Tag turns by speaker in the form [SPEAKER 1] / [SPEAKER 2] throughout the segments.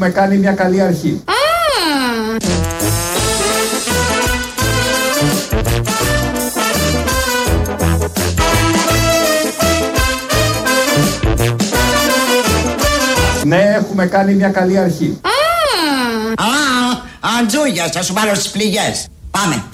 [SPEAKER 1] έχουμε κάνει μια καλή αρχή. Ναι, έχουμε κάνει μια καλή αρχή.
[SPEAKER 2] Α, Αντζούγια, θα σου βάλω στις πληγές. Πάμε.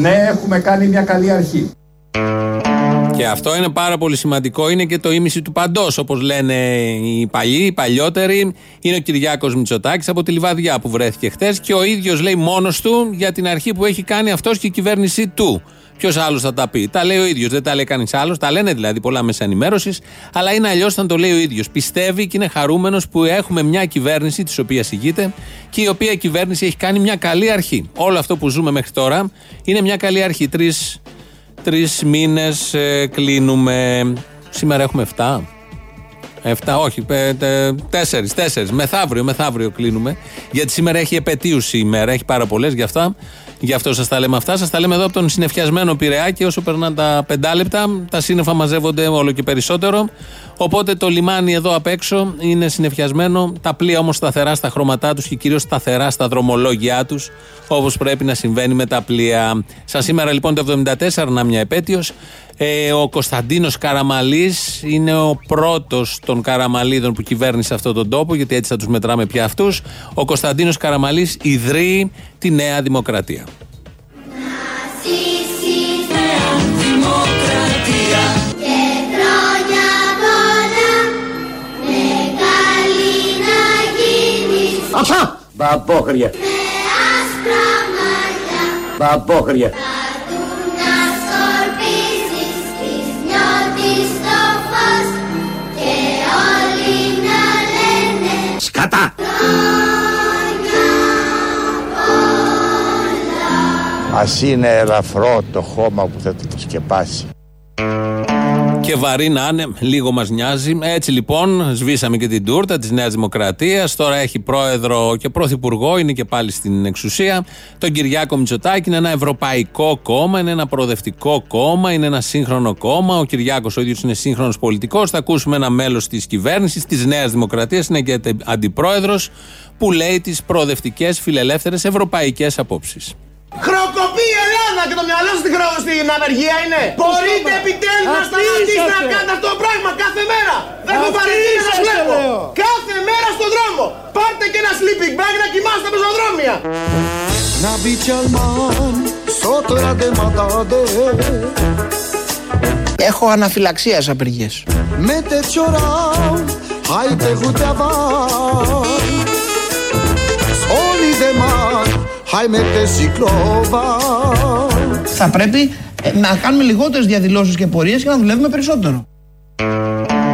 [SPEAKER 1] Ναι, έχουμε κάνει μια καλή αρχή.
[SPEAKER 3] Και αυτό είναι πάρα πολύ σημαντικό. Είναι και το ίμιση του παντός, όπως λένε οι παλιοί, οι παλιότεροι. Είναι ο Κυριάκος Μητσοτάκης από τη Λιβαδιά που βρέθηκε χθες και ο ίδιος λέει μόνος του για την αρχή που έχει κάνει αυτός και η κυβέρνησή του. Ποιος άλλος θα τα πει. Τα λέει ο ίδιος, δεν τα λέει κανείς άλλος. Τα λένε δηλαδή πολλά μέσα ενημέρωσης, αλλά είναι αλλιώς όταν το λέει ο ίδιος. Πιστεύει και είναι χαρούμενος που έχουμε μια κυβέρνηση της οποίας ηγείται και η οποία κυβέρνηση έχει κάνει μια καλή αρχή. Όλο αυτό που ζούμε μέχρι τώρα είναι μια καλή αρχή. Τρεις τρεις μήνες ε, κλείνουμε. Σήμερα έχουμε 7. 7, όχι, 4, 4. Μεθαύριο, μεθαύριο κλείνουμε. Γιατί σήμερα έχει επαιτίου η ημέρα, έχει πάρα πολλές γι' αυτά. Γι' αυτό σας τα λέμε αυτά. Σας τα λέμε εδώ από τον συνεφιασμένο Πειραιά και όσο περνάνε τα πεντάλεπτα, τα σύννεφα μαζεύονται όλο και περισσότερο. Οπότε το λιμάνι εδώ απ' έξω είναι συνεφιασμένο. Τα πλοία όμως σταθερά στα χρώματά τους και κυρίως σταθερά στα δρομολόγια τους, όπως πρέπει να συμβαίνει με τα πλοία. Σας σήμερα λοιπόν το 74, να μια επέτειος. Ε, ο Κωνσταντίνος Καραμαλής είναι ο πρώτος των Καραμαλίδων που κυβέρνησε αυτόν τον τόπο, γιατί έτσι θα τους μετράμε πια αυτούς. Ο Κωνσταντίνος Καραμαλής ιδρύει τη Νέα Δημοκρατία.
[SPEAKER 4] Απα! Μπαμπόχρια. Μπαμπόχρια. Σκατά.
[SPEAKER 5] Ας είναι ελαφρό το χώμα που θα το σκεπάσει.
[SPEAKER 3] Και βαρύ να είναι, λίγο μας νοιάζει. Έτσι λοιπόν, σβήσαμε και την τούρτα της Νέας Δημοκρατίας. Τώρα έχει πρόεδρο και πρωθυπουργό, είναι και πάλι στην εξουσία. Τον Κυριάκο Μητσοτάκη είναι ένα ευρωπαϊκό κόμμα, είναι ένα προοδευτικό κόμμα, είναι ένα σύγχρονο κόμμα. Ο Κυριάκος ο ίδιος είναι σύγχρονος πολιτικός. Θα ακούσουμε ένα μέλος της κυβέρνησης, της Νέας Δημοκρατίας, είναι και αντιπρόεδρος, που λέει τις προοδευτικές, φιλελεύθερες, ευρωπαϊκές απόψεις.
[SPEAKER 6] Χροκοπεί η Ελλάδα και το μυαλό στην, χρο... στην ανεργία είναι. Μπορείτε επιτέλους να σταματήσετε να κάνετε αυτό το πράγμα κάθε μέρα. Δεν έχω βαρεθεί να σας βλέπω. Κάθε μέρα στον δρόμο. Πάρτε και ένα sleeping bag να κοιμάστε πεζοδρόμια.
[SPEAKER 7] Να μπιτσαλμάν, σώτερα δε ματάδε.
[SPEAKER 6] Έχω αναφυλαξία σε απεργίες.
[SPEAKER 7] Με τέτοιο ράου, χάιτε γουταβά. Όλοι δε μαν, χάι με τεσικλόβα.
[SPEAKER 6] Θα πρέπει ε, να κάνουμε λιγότερες διαδηλώσεις και πορείες και να δουλεύουμε περισσότερο.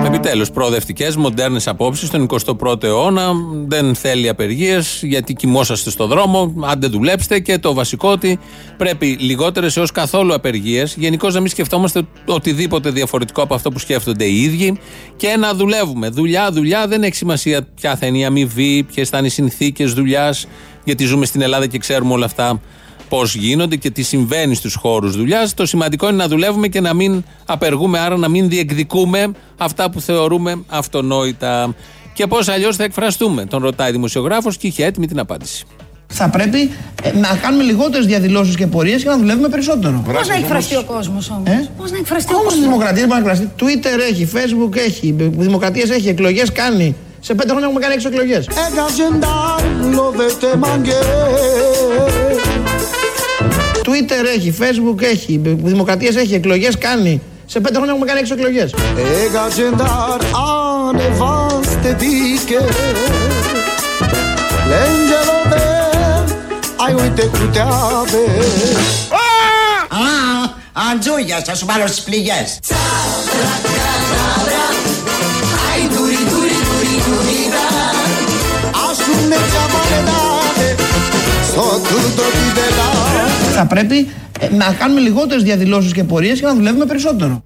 [SPEAKER 3] Επιτέλους, προοδευτικές, μοντέρνες απόψεις στον 21ο αιώνα. Δεν θέλει απεργίες, γιατί κοιμόσαστε στο δρόμο. Αν δεν δουλέψετε. Και το βασικό ότι πρέπει λιγότερες έως καθόλου απεργίες. Γενικώς να μην σκεφτόμαστε οτιδήποτε διαφορετικό από αυτό που σκέφτονται οι ίδιοι. Και να δουλεύουμε. Δουλειά, δουλειά. Δεν έχει σημασία ποια θα είναι η αμοιβή, ποιες θα είναι οι συνθήκες δουλειάς. Γιατί ζούμε στην Ελλάδα και ξέρουμε όλα αυτά πώς γίνονται και τι συμβαίνει στους χώρους δουλειάς. Το σημαντικό είναι να δουλεύουμε και να μην απεργούμε, άρα να μην διεκδικούμε αυτά που θεωρούμε αυτονόητα. Και πώς αλλιώς θα εκφραστούμε, τον ρωτάει δημοσιογράφος και είχε έτοιμη την απάντηση.
[SPEAKER 6] Θα πρέπει ε, να κάνουμε λιγότερες διαδηλώσεις και πορείες και να δουλεύουμε περισσότερο.
[SPEAKER 8] Πώς να εκφραστεί ο κόσμος όμως;
[SPEAKER 6] Ε;
[SPEAKER 8] Πώς να εκφραστεί ο
[SPEAKER 6] Όμως τη
[SPEAKER 8] κόσμος;
[SPEAKER 6] δημοκρατίας μπορεί να εκφραστεί. Twitter έχει, Facebook έχει, δημοκρατίες έχει, εκλογές κάνει. Σε πέντε χρόνια έχουμε κάνει έξι εκλογές.
[SPEAKER 7] Ένα ζεντάρ, λοβέτε μαγκέ.
[SPEAKER 6] Twitter έχει, Facebook έχει, δημοκρατίες έχει, εκλογές κάνει. Σε πέντε χρόνια έχουμε κάνει έξι εκλογές.
[SPEAKER 7] Ega ζεντάρ, ανεβάστε δίκε. L'angelo ver, ai uite cu te ave.
[SPEAKER 2] Α, Αντζούγια, θα σου βάλω στις πληγές.
[SPEAKER 6] Θα πρέπει ε, να κάνουμε λιγότερες διαδηλώσεις και πορείες και να δουλεύουμε περισσότερο.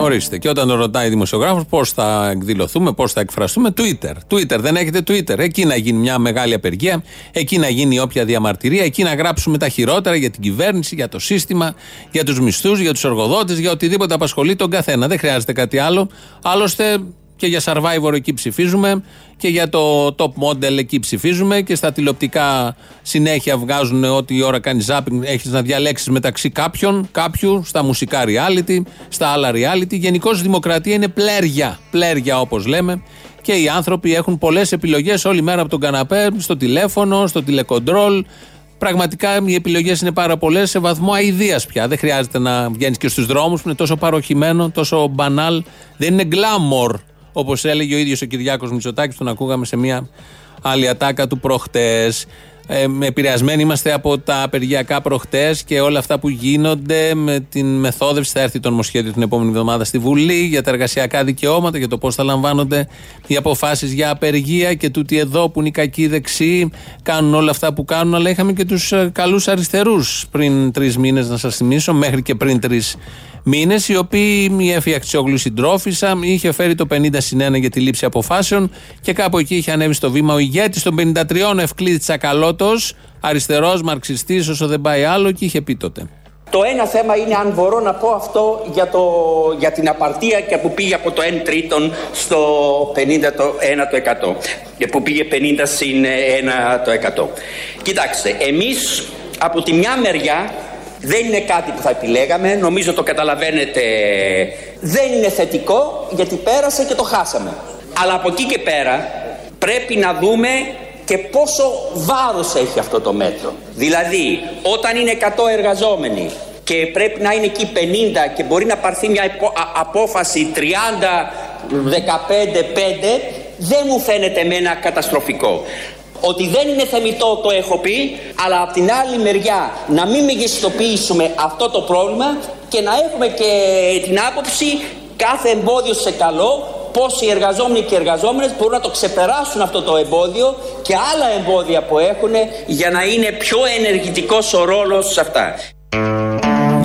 [SPEAKER 3] Ορίστε. Και όταν τον ρωτάει δημοσιογράφος πώς θα εκδηλωθούμε, πώς θα εκφραστούμε, Twitter. Twitter, δεν έχετε Twitter. Εκεί να γίνει μια μεγάλη απεργία, εκεί να γίνει όποια διαμαρτυρία, εκεί να γράψουμε τα χειρότερα για την κυβέρνηση, για το σύστημα, για τους μισθούς, για τους εργοδότες, για οτιδήποτε απασχολεί τον καθένα. Δεν χρειάζεται κάτι άλλο. Άλλωστε, και για Survivor εκεί ψηφίζουμε και για το top model εκεί ψηφίζουμε και στα τηλεοπτικά συνέχεια βγάζουν ότι η ώρα κάνει zapping έχεις να διαλέξεις μεταξύ κάποιον, κάποιου, στα μουσικά reality, στα άλλα reality. Γενικώς η δημοκρατία είναι πλέρια, πλέρια όπως λέμε και οι άνθρωποι έχουν πολλές επιλογές όλη μέρα από τον καναπέ, στο τηλέφωνο, στο τηλεκοντρόλ, Πραγματικά οι επιλογές είναι πάρα πολλές σε βαθμό αηδίας πια. Δεν χρειάζεται να βγαίνεις και στους δρόμους που είναι τόσο παροχημένο, τόσο μπανάλ. Δεν είναι glamour Όπως έλεγε ο ίδιος ο Κυριάκος Μητσοτάκης, τον ακούγαμε σε μια άλλη ατάκα του προχτές. Ε, επηρεασμένοι είμαστε από τα απεργιακά προχτές και όλα αυτά που γίνονται με την μεθόδευση. Θα έρθει το νομοσχέδιο την επόμενη εβδομάδα στη Βουλή για τα εργασιακά δικαιώματα, για το πώς θα λαμβάνονται οι αποφάσεις για απεργία και τούτοι εδώ που είναι οι κακοί δεξιοί κάνουν όλα αυτά που κάνουν. Αλλά είχαμε και τους ε, καλούς αριστερούς πριν τρεις μήνες, να σας θυμίσω, μέχρι και πριν τρεις μήνες, οι οποίοι η Εφη Αξιόγλου συντρόφισσα, είχε φέρει το 50 συν 1 για τη λήψη αποφάσεων και κάπου εκεί είχε ανέβει στο βήμα ο ηγέτης των 53 Ευκλήδη Τσακαλώτο, αριστερός, μαρξιστής, όσο δεν πάει άλλο, και είχε πει τότε.
[SPEAKER 8] Το ένα θέμα είναι αν μπορώ να πω αυτό για, το, για την απαρτία και που πήγε από το 1 τρίτον στο 50 το 1 το 100 και που πήγε 50 συν 1 το 100. Κοιτάξτε, εμείς από τη μια μεριά δεν είναι κάτι που θα επιλέγαμε, νομίζω το καταλαβαίνετε. Δεν είναι θετικό γιατί πέρασε και το χάσαμε. Αλλά από εκεί και πέρα πρέπει να δούμε και πόσο βάρος έχει αυτό το μέτρο. Δηλαδή, όταν είναι 100 εργαζόμενοι και πρέπει να είναι εκεί 50 και μπορεί να πάρθει μια απόφαση 30, 15, 5, δεν μου φαίνεται εμένα καταστροφικό. Ότι δεν είναι θεμητό το έχω πει, αλλά από την άλλη μεριά να μην μεγιστοποιήσουμε αυτό το πρόβλημα και να έχουμε και την άποψη κάθε εμπόδιο σε καλό, πώς οι εργαζόμενοι και οι εργαζόμενες μπορούν να το ξεπεράσουν αυτό το εμπόδιο και άλλα εμπόδια που έχουν για να είναι πιο ενεργητικός ο ρόλος σε αυτά.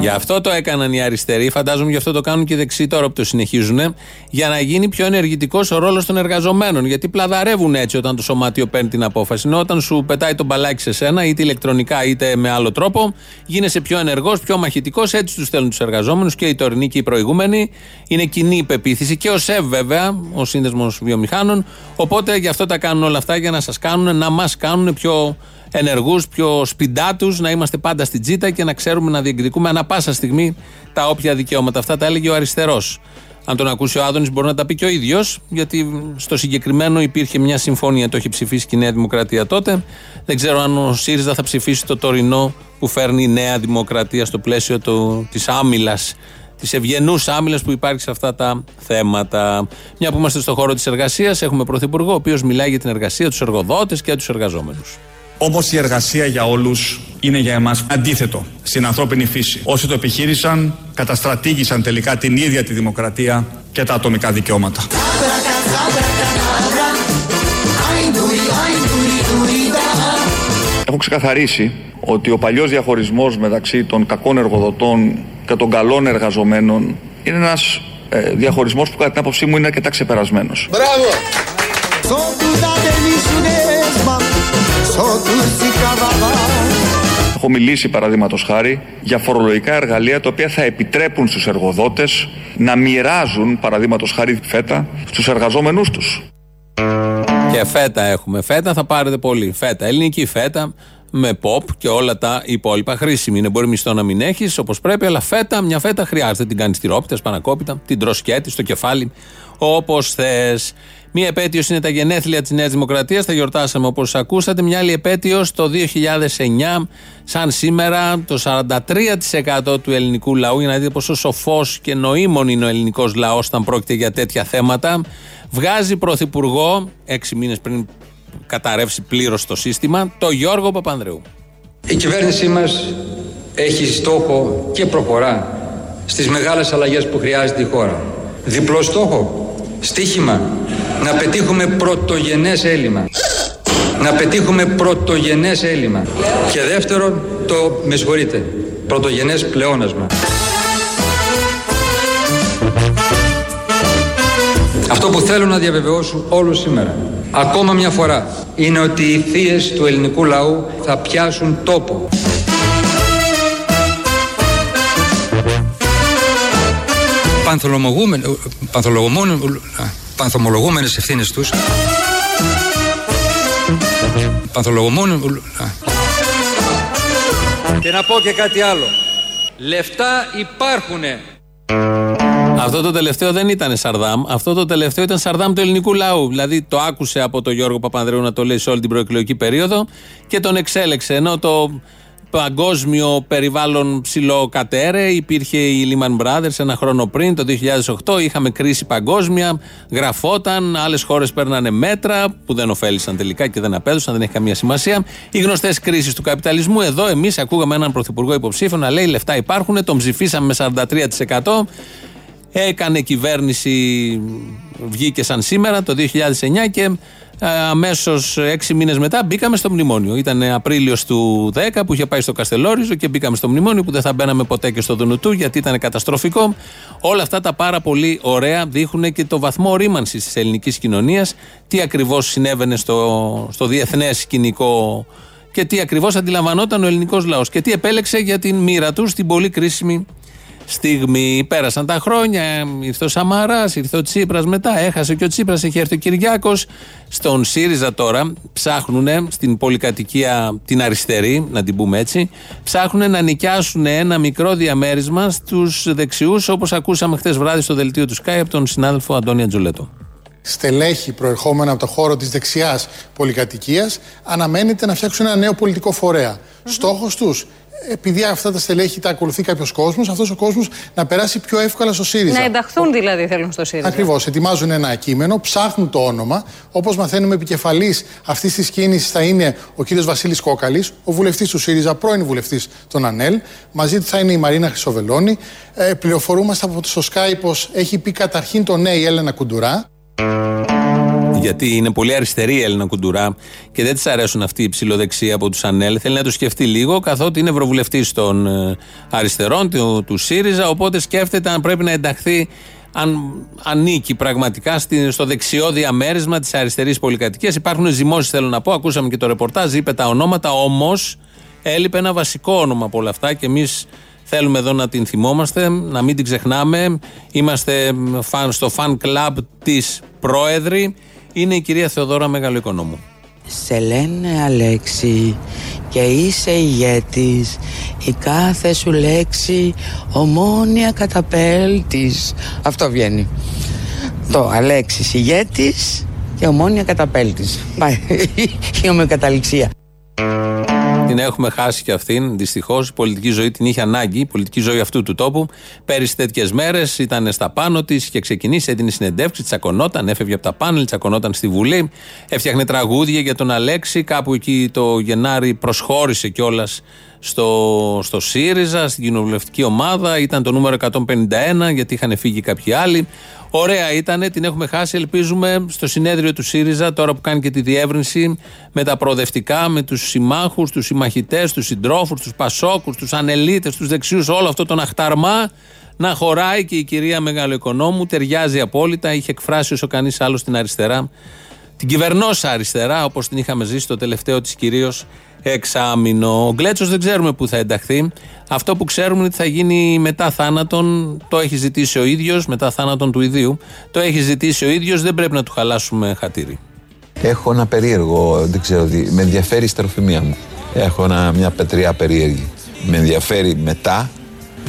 [SPEAKER 3] Γι' αυτό το έκαναν οι αριστεροί, φαντάζομαι γι' αυτό το κάνουν και οι δεξιοί τώρα που το συνεχίζουν, για να γίνει πιο ενεργητικός ο ρόλος των εργαζομένων. Γιατί πλαδαρεύουν έτσι όταν το σωματείο παίρνει την απόφαση. Ενώ όταν σου πετάει τον μπαλάκι σε σένα, είτε ηλεκτρονικά είτε με άλλο τρόπο, γίνεσαι πιο ενεργός, πιο μαχητικός. Έτσι τους στέλνουν τους εργαζόμενους και οι τωρινοί και οι προηγούμενοι. Είναι κοινή η πεποίθηση και ο ΣΕΒ βέβαια, ο Σύνδεσμος Βιομηχάνων. Οπότε γι' αυτό τα κάνουν όλα αυτά για να σας κάνουν, να μας κάνουν πιο ενεργούς, πιο σπιντάτους, να είμαστε πάντα στην τζίτα και να ξέρουμε να διεκδικούμε ανα πάσα στιγμή τα όποια δικαιώματα. Αυτά τα έλεγε ο αριστερός. Αν τον ακούσει ο Άδωνης, μπορεί να τα πει και ο ίδιος, γιατί στο συγκεκριμένο υπήρχε μια συμφωνία. Το έχει ψηφίσει και η Νέα Δημοκρατία τότε. Δεν ξέρω αν ο ΣΥΡΙΖΑ θα ψηφίσει το τωρινό που φέρνει η Νέα Δημοκρατία στο πλαίσιο της άμυλας, της ευγενούς άμυλας που υπάρχει σε αυτά τα θέματα. Μια που είμαστε στον χώρο της εργασίας, έχουμε πρωθυπουργό, ο οποίος μιλάει για την εργασία, τους εργοδότες και τους εργαζόμενους.
[SPEAKER 9] Όμω η εργασία για όλους είναι για εμάς αντίθετο στην ανθρώπινη φύση. Όσοι το επιχείρησαν, καταστρατήγησαν τελικά την ίδια τη δημοκρατία και τα ατομικά δικαιώματα. Έχω ξεκαθαρίσει ότι ο παλιός διαχωρισμός μεταξύ των κακών εργοδοτών και των καλών εργαζομένων είναι ένας ε, διαχωρισμός που κατά την άποψή μου είναι αρκετά ξεπερασμένος.
[SPEAKER 6] Μπράβο!
[SPEAKER 9] Έχω μιλήσει παραδείγματος χάρη για φορολογικά εργαλεία τα οποία θα επιτρέπουν στους εργοδότες να μοιράζουν παραδείγματος χάρη φέτα στους εργαζόμενούς τους.
[SPEAKER 3] Και φέτα έχουμε. Φέτα θα πάρετε πολύ. Φέτα. Ελληνική φέτα με pop και όλα τα υπόλοιπα χρήσιμη. Είναι μπορεί μισθό να μην έχεις όπως πρέπει, αλλά φέτα, μια φέτα χρειάζεται. Την κάνεις τυρόπιτα, σπανακόπιτα, την τροσκέτη στο κεφάλι, όπως θες. Μία επέτειος είναι τα γενέθλια της Νέας Δημοκρατίας. Τα γιορτάσαμε όπως ακούσατε. Μια άλλη επέτειος το 2009, σαν σήμερα, το 43% του ελληνικού λαού. Για να δείτε πόσο σοφός και νοήμων είναι ο ελληνικός λαός όταν πρόκειται για τέτοια θέματα. Βγάζει πρωθυπουργό, έξι μήνες πριν καταρρεύσει πλήρως το σύστημα, το Γιώργο Παπανδρέου.
[SPEAKER 10] Η κυβέρνησή μας έχει στόχο και προχωρά στις μεγάλες αλλαγές που χρειάζεται η χώρα. Διπλό στόχο, στίχημα, να πετύχουμε πρωτογενές έλλειμμα. Να πετύχουμε πρωτογενές έλλειμμα. Και δεύτερον, το, με συγχωρείτε, πρωτογενές πλεόνασμα. Αυτό που θέλω να διαβεβαιώσω όλους σήμερα, ακόμα μια φορά, είναι ότι οι θείες του ελληνικού λαού θα πιάσουν τόπο. Πανθολογούμενες, πανθομολογούμενες ευθύνες τους Πανθολογούμενες Και να πω και κάτι άλλο Λεφτά υπάρχουνε
[SPEAKER 3] αυτό το τελευταίο δεν ήταν Σαρδάμ. Αυτό το τελευταίο ήταν Σαρδάμ του ελληνικού λαού. Δηλαδή το άκουσε από τον Γιώργο Παπανδρέου να το λέει σε όλη την προεκλογική περίοδο και τον εξέλεξε. Ενώ το παγκόσμιο περιβάλλον ψηλό κατέρε. Υπήρχε η Lehman Brothers ένα χρόνο πριν, το 2008. Είχαμε κρίση παγκόσμια. Γραφόταν. Άλλες χώρες παίρνανε μέτρα που δεν ωφέλησαν τελικά και δεν απέδωσαν. Δεν έχει καμία σημασία. Οι γνωστές κρίσεις του καπιταλισμού. Εδώ εμείς ακούγαμε έναν πρωθυπουργό υποψήφιο να λέει λεφτά υπάρχουν. Τον ψηφίσαμε με 43%. Έκανε κυβέρνηση, βγήκε σαν σήμερα το 2009 και αμέσως έξι μήνες μετά μπήκαμε στο μνημόνιο. Ήταν Απρίλιος του 10 που είχε πάει στο Καστελόριζο και μπήκαμε στο μνημόνιο που δεν θα μπαίναμε ποτέ και στο Δουνουτού γιατί ήταν καταστροφικό. Όλα αυτά τα πάρα πολύ ωραία δείχνουν και το βαθμό ρήμανσης της ελληνικής κοινωνίας, τι ακριβώς συνέβαινε στο, στο διεθνές σκηνικό και τι ακριβώς αντιλαμβανόταν ο ελληνικός λαός και τι επέλεξε για την μοίρα τους στην πολύ κρίσιμη στιγμή. Πέρασαν τα χρόνια, ήρθε ο Σαμαράς, ήρθε ο Τσίπρας μετά, έχασε και ο Τσίπρας, έχει έρθει ο Κυριάκος. Στον ΣΥΡΙΖΑ τώρα ψάχνουν στην πολυκατοικία την αριστερή, να την πούμε έτσι, ψάχνουν να νοικιάσουν ένα μικρό διαμέρισμα στους δεξιούς, όπως ακούσαμε χθες βράδυ στο δελτίο του Sky από τον συνάδελφο Αντώνη Αντζουλέτο
[SPEAKER 11] στελέχη προερχόμενα από το χώρο της δεξιάς πολυκατοικίας αναμένεται να φτιάξουν ένα νέο πολιτικό φορέα. Mm-hmm. Στόχος τους επειδή αυτά τα στελέχη τα ακολουθεί κάποιος κόσμος, αυτός ο κόσμος να περάσει πιο εύκολα στο ΣΥΡΙΖΑ.
[SPEAKER 12] Να ενταχθούν δηλαδή θέλουν στο ΣΥΡΙΖΑ.
[SPEAKER 11] Ακριβώς. Ετοιμάζουν ένα κείμενο, ψάχνουν το όνομα. Όπως μαθαίνουμε, επικεφαλής αυτής της κίνησης θα είναι ο κ. Βασίλης Κόκαλης, ο βουλευτής του ΣΥΡΙΖΑ, πρώην βουλευτής των ΑΝΕΛ. Μαζί του θα είναι η Μαρίνα Χρυσοβελώνη. Ε, πληροφορούμαστε από το Sky πως έχει πει καταρχήν το ναι η Έλενα Κουντουρά.
[SPEAKER 3] Γιατί είναι πολύ αριστερή η Έλληνα Κουντουρά και δεν της αρέσουν αυτοί οι ψηλοδεξιοί από τους ΑΝΕΛ. Θέλει να το σκεφτεί λίγο, καθότι είναι ευρωβουλευτής των ε, αριστερών, του, του ΣΥΡΙΖΑ. Οπότε σκέφτεται αν πρέπει να ενταχθεί αν ανήκει πραγματικά στο δεξιό διαμέρισμα της αριστερής πολυκατοικίας. Υπάρχουν ζυμώσεις, θέλω να πω. Ακούσαμε και το ρεπορτάζ, είπε τα ονόματα, όμως έλειπε ένα βασικό όνομα από όλα αυτά και εμείς θέλουμε εδώ να την θυμόμαστε, να μην την ξεχνάμε. Είμαστε στο fan club της Πρόεδρη είναι η κυρία Θεοδόρα Μεγαλοοικονόμου.
[SPEAKER 13] Σε λένε Αλέξη και είσαι ηγέτης. Η κάθε σου λέξη ομόνια καταπέλτης. Αυτό βγαίνει. Το Αλέξης ηγέτης και ομόνια καταπέλτης. Πάει η ομοιοκαταληξία
[SPEAKER 3] την έχουμε χάσει και αυτήν. Δυστυχώς η πολιτική ζωή την είχε ανάγκη, η πολιτική ζωή αυτού του τόπου. Πέρυσι τέτοιες μέρες ήταν στα πάνω της και ξεκινήσει, έδινε συνεντεύξει, τσακωνόταν, έφευγε από τα πάνελ, τσακωνόταν στη Βουλή, έφτιαχνε τραγούδια για τον Αλέξη. Κάπου εκεί το Γενάρη προσχώρησε κιόλας στο, στο ΣΥΡΙΖΑ, στην κοινοβουλευτική ομάδα. Ήταν το νούμερο 151 γιατί είχαν φύγει κάποιοι άλλοι. Ωραία ήταν, την έχουμε χάσει. Ελπίζουμε στο συνέδριο του ΣΥΡΙΖΑ, τώρα που κάνει και τη διεύρυνση με τα προοδευτικά, με τους συμμάχους, τους συμμαχητές, τους συντρόφους, τους πασόκους, τους ανελίτες, τους δεξιούς, όλο αυτό τον αχταρμά να χωράει και η κυρία Μεγαλοοικονόμου. Ταιριάζει απόλυτα. Είχε εκφράσει όσο κανείς άλλος στην αριστερά. Την κυβερνόσα αριστερά, όπως την είχαμε ζήσει το τελευταίο της κυρίως εξάμεινο. Ο Γκλέτσος δεν ξέρουμε πού θα ενταχθεί. Αυτό που ξέρουμε είναι ότι θα γίνει μετά θάνατον. Το έχει ζητήσει ο ίδιος, μετά θάνατον του ιδίου. Το έχει ζητήσει ο ίδιος, δεν πρέπει να του χαλάσουμε χατήρι.
[SPEAKER 14] Έχω ένα περίεργο, δεν ξέρω, με ενδιαφέρει η στεροφημία μου. Έχω ένα, μια πετριά περίεργη. Με ενδιαφέρει μετά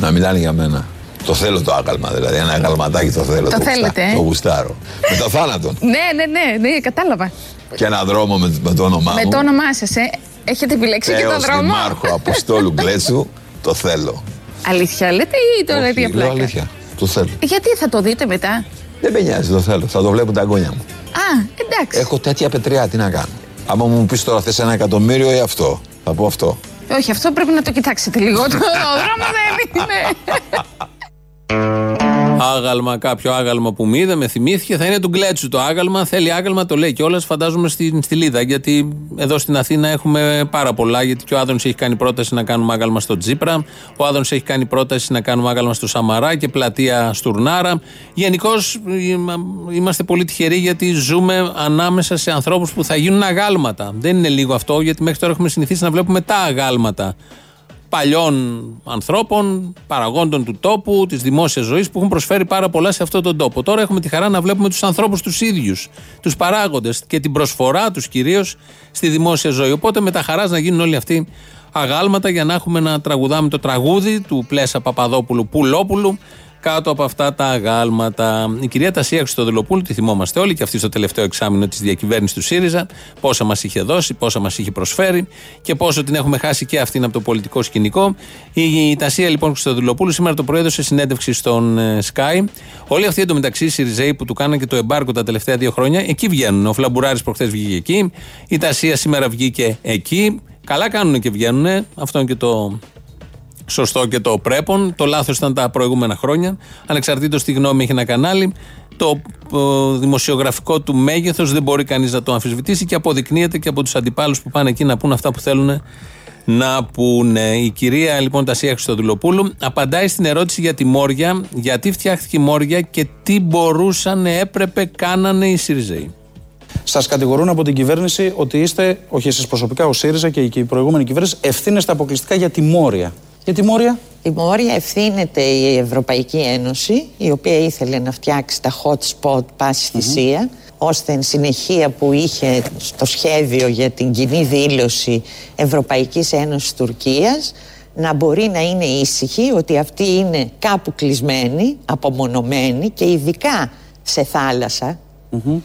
[SPEAKER 14] να μιλάνε για μένα. Το θέλω το άγαλμα, δηλαδή. Ένα αγαλματάκι το θέλω.
[SPEAKER 12] Το, το θέλετε.
[SPEAKER 14] Γουστά, το γουστάρω. με το θάνατον.
[SPEAKER 12] ναι, ναι, ναι, ναι, κατάλαβα.
[SPEAKER 14] Και ένα δρόμο με, με το όνομά
[SPEAKER 12] μου. Με το όνομά σας, ε; Έχετε επιλέξει και τον δρόμο;
[SPEAKER 14] Μάρχο Αποστόλου Γκλέτσου, το θέλω.
[SPEAKER 12] Αλήθεια λέτε ή το λέτε απλά.
[SPEAKER 14] αλήθεια. Το θέλω.
[SPEAKER 12] Γιατί θα το δείτε μετά;
[SPEAKER 14] Δεν με νοιάζει, το θέλω. Θα το βλέπουν τα αγώνια μου.
[SPEAKER 12] Α, εντάξει.
[SPEAKER 14] Έχω τέτοια πετριά, τι να κάνω. Άμα μου πεις τώρα θες ένα εκατομμύριο ή αυτό, θα πω αυτό.
[SPEAKER 12] Όχι, αυτό πρέπει να το κοιτάξετε λίγο. το δρόμος δεν είναι.
[SPEAKER 3] Άγαλμα, κάποιο άγαλμα που μου είδε, με θυμήθηκε, θα είναι του Γκλέτσου το άγαλμα. Θέλει άγαλμα, το λέει κιόλας, φαντάζομαι στην Στυλίδα. Γιατί εδώ στην Αθήνα έχουμε πάρα πολλά. Γιατί και ο Άδωνης έχει κάνει πρόταση να κάνουμε άγαλμα στο Τζίπρα. Ο Άδωνης έχει κάνει πρόταση να κάνουμε άγαλμα στο Σαμαρά και πλατεία Στουρνάρα. Γενικώς είμαστε πολύ τυχεροί γιατί ζούμε ανάμεσα σε ανθρώπους που θα γίνουν αγάλματα. Δεν είναι λίγο αυτό, γιατί μέχρι τώρα έχουμε συνηθίσει να βλέπουμε τα αγάλματα παλιών ανθρώπων, παραγόντων του τόπου, της δημόσιας ζωής που έχουν προσφέρει πάρα πολλά σε αυτόν τον τόπο. Τώρα έχουμε τη χαρά να βλέπουμε τους ανθρώπους τους ίδιους, τους παράγοντες και την προσφορά τους κυρίως στη δημόσια ζωή. Οπότε με τα χαράς να γίνουν όλοι αυτοί αγάλματα για να έχουμε να τραγουδάμε το τραγούδι του Πλέσα Παπαδόπουλου Πουλόπουλου κάτω από αυτά τα αγάλματα. Η κυρία Τασία Χριστοδουλοπούλου, τη θυμόμαστε όλοι και αυτή στο τελευταίο εξάμεινο της διακυβέρνησης του ΣΥΡΙΖΑ, πόσα μας είχε δώσει, πόσα μας είχε προσφέρει και πόσο την έχουμε χάσει και αυτήν από το πολιτικό σκηνικό. Η Τασία λοιπόν Χριστοδουλοπούλου σήμερα το πρωί έδωσε συνέντευξη στον ε, Sky. Όλοι αυτοί εντωμεταξύ οι ΣΥΡΙΖΑΙ που του κάναν και το εμπάρκο τα τελευταία δύο χρόνια, εκεί βγαίνουν. Ο Φλαμπουράρης προχθές βγήκε εκεί, η Τασία σήμερα βγήκε εκεί. Καλά κάνουν και βγαίνουν. Αυτό είναι και το σωστό και το πρέπον. Το λάθος ήταν τα προηγούμενα χρόνια. Ανεξαρτήτως τι γνώμη έχει ένα κανάλι, το δημοσιογραφικό του μέγεθος δεν μπορεί κανείς να το αμφισβητήσει και αποδεικνύεται και από τους αντιπάλους που πάνε εκεί να πούν αυτά που θέλουν να πούνε. Η κυρία λοιπόν Τασία Χριστοδουλοπούλου απαντάει στην ερώτηση για τη Μόρια, γιατί φτιάχτηκε η Μόρια και τι μπορούσαν, έπρεπε, κάνανε οι ΣΥΡΙΖΕΙ.
[SPEAKER 15] Σας κατηγορούν από την κυβέρνηση ότι είστε, όχι εσείς προσωπικά, ο ΣΥΡΙΖΑ και η προηγούμενη κυβέρνηση, ευθύνεστε αποκλειστικά για τη Μόρια. Για τη Μόρια;
[SPEAKER 16] Η Μόρια ευθύνεται η Ευρωπαϊκή Ένωση, η οποία ήθελε να φτιάξει τα hot spot πάση θυσία, ώστε εν συνεχεία που είχε στο σχέδιο για την κοινή δήλωση Ευρωπαϊκής Ένωσης Τουρκίας, να μπορεί να είναι ήσυχη ότι αυτή είναι κάπου κλεισμένη, απομονωμένη και ειδικά σε θάλασσα,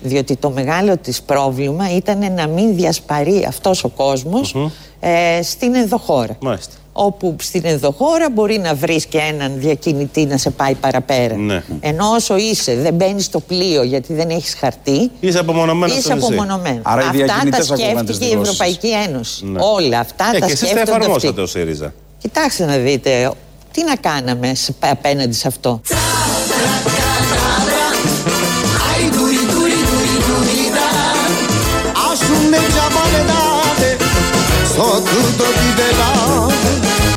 [SPEAKER 16] διότι το μεγάλο της πρόβλημα ήταν να μην διασπαρεί αυτός ο κοσμος ε, στην ενδοχώρα.
[SPEAKER 17] Μάλιστα.
[SPEAKER 16] Όπου στην ενδοχώρα μπορεί να βρεις και έναν διακινητή να σε πάει παραπέρα.
[SPEAKER 17] Ναι.
[SPEAKER 16] Ενώ όσο είσαι, δεν μπαίνεις στο πλοίο γιατί δεν έχεις χαρτί.
[SPEAKER 17] Είσαι απομονωμένος
[SPEAKER 16] Είσαι
[SPEAKER 17] στο νησί.
[SPEAKER 16] απομονωμένος.
[SPEAKER 17] Άρα οι
[SPEAKER 16] αυτά τα
[SPEAKER 17] διακινητές ακούγαν τις
[SPEAKER 16] σκέφτηκε η
[SPEAKER 17] δηλώσεις.
[SPEAKER 16] Ευρωπαϊκή Ένωση.
[SPEAKER 17] Ναι.
[SPEAKER 16] Όλα αυτά
[SPEAKER 17] Ε,
[SPEAKER 16] τα
[SPEAKER 17] και εσείς τα
[SPEAKER 16] σκέφτονται αυτοί.
[SPEAKER 17] εφαρμόσατε ο ΣΥΡΙΖΑ.
[SPEAKER 16] Κοιτάξτε να δείτε, τι να κάναμε σε- απέναντι σε αυτό.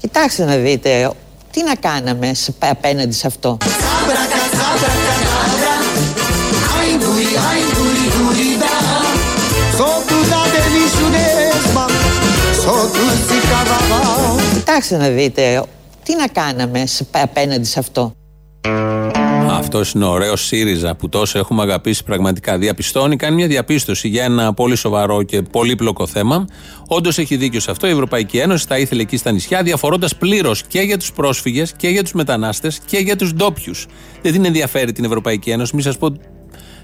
[SPEAKER 16] Κοιτάξτε να δείτε, τι να κάναμε σε- απέναντι σε αυτό. Κοιτάξτε να δείτε, τι να κάναμε σε- απέναντι σε αυτό.
[SPEAKER 3] Αυτός είναι ο ωραίος ΣΥΡΙΖΑ που τόσο έχουμε αγαπήσει πραγματικά. Διαπιστώνει, κάνει μια διαπίστωση για ένα πολύ σοβαρό και πολύπλοκο θέμα. Όντως έχει δίκιο σε αυτό. Η Ευρωπαϊκή Ένωση τα ήθελε εκεί στα νησιά, διαφορώντας πλήρως και για τους πρόσφυγες και για τους μετανάστες και για τους ντόπιους. Δεν την ενδιαφέρει την Ευρωπαϊκή Ένωση. Μη σας πω,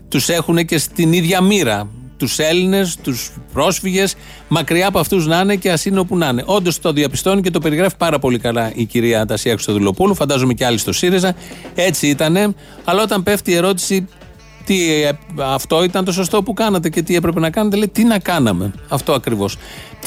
[SPEAKER 3] τους έχουν και στην ίδια μοίρα. Τους Έλληνες, τους πρόσφυγες, μακριά από αυτούς να είναι και ας είναι όπου να είναι. Όντως το διαπιστώνει και το περιγράφει πάρα πολύ καλά η κυρία Τασία Χρυστοδουλοπούλου, φαντάζομαι και άλλοι στο ΣΥΡΙΖΑ. Έτσι ήτανε. Αλλά όταν πέφτει η ερώτηση τι, ε, αυτό ήταν το σωστό που κάνατε και τι έπρεπε να κάνετε, λέει τι να κάναμε. Αυτό ακριβώς.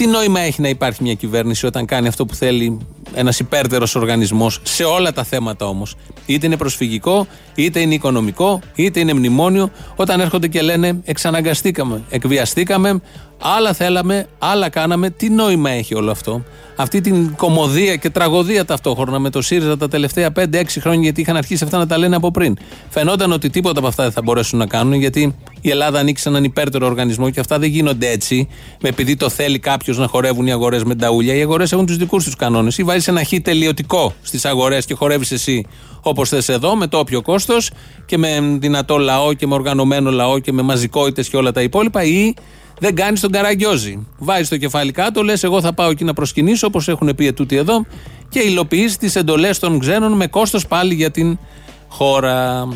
[SPEAKER 3] Τι νόημα έχει να υπάρχει μια κυβέρνηση όταν κάνει αυτό που θέλει ένας υπέρτερος οργανισμός σε όλα τα θέματα όμως; Είτε είναι προσφυγικό, είτε είναι οικονομικό, είτε είναι μνημόνιο. Όταν έρχονται και λένε εξαναγκαστήκαμε, εκβιαστήκαμε, άλλα θέλαμε, άλλα κάναμε. Τι νόημα έχει όλο αυτό; Αυτή την κομμωδία και τραγωδία ταυτόχρονα με το ΣΥΡΙΖΑ τα τελευταία 5-6 χρόνια, γιατί είχαν αρχίσει αυτά να τα λένε από πριν. Φαινόταν ότι τίποτα από αυτά δεν θα μπορέσουν να κάνουν, γιατί η Ελλάδα ανοίξει έναν υπέρτερο οργανισμό και αυτά δεν γίνονται έτσι, επειδή το θέλει κάποιος να χορεύουν οι αγορές με ταούλια. Οι αγορές έχουν τους δικούς τους κανόνες. Ή βάζεις ένα χ τελειωτικό στις αγορές και χορεύεις εσύ όπως θες εδώ, με το όποιο κόστος και με δυνατό λαό και με οργανωμένο λαό και με μαζικότητες και όλα τα υπόλοιπα, ή δεν κάνεις τον καραγκιόζη. Βάζεις το κεφάλι κάτω, λες: Εγώ θα πάω εκεί να προσκυνήσω, όπως έχουν πει ετούτοι εδώ, και υλοποιείς τις εντολές των ξένων με κόστος πάλι για την χώρα.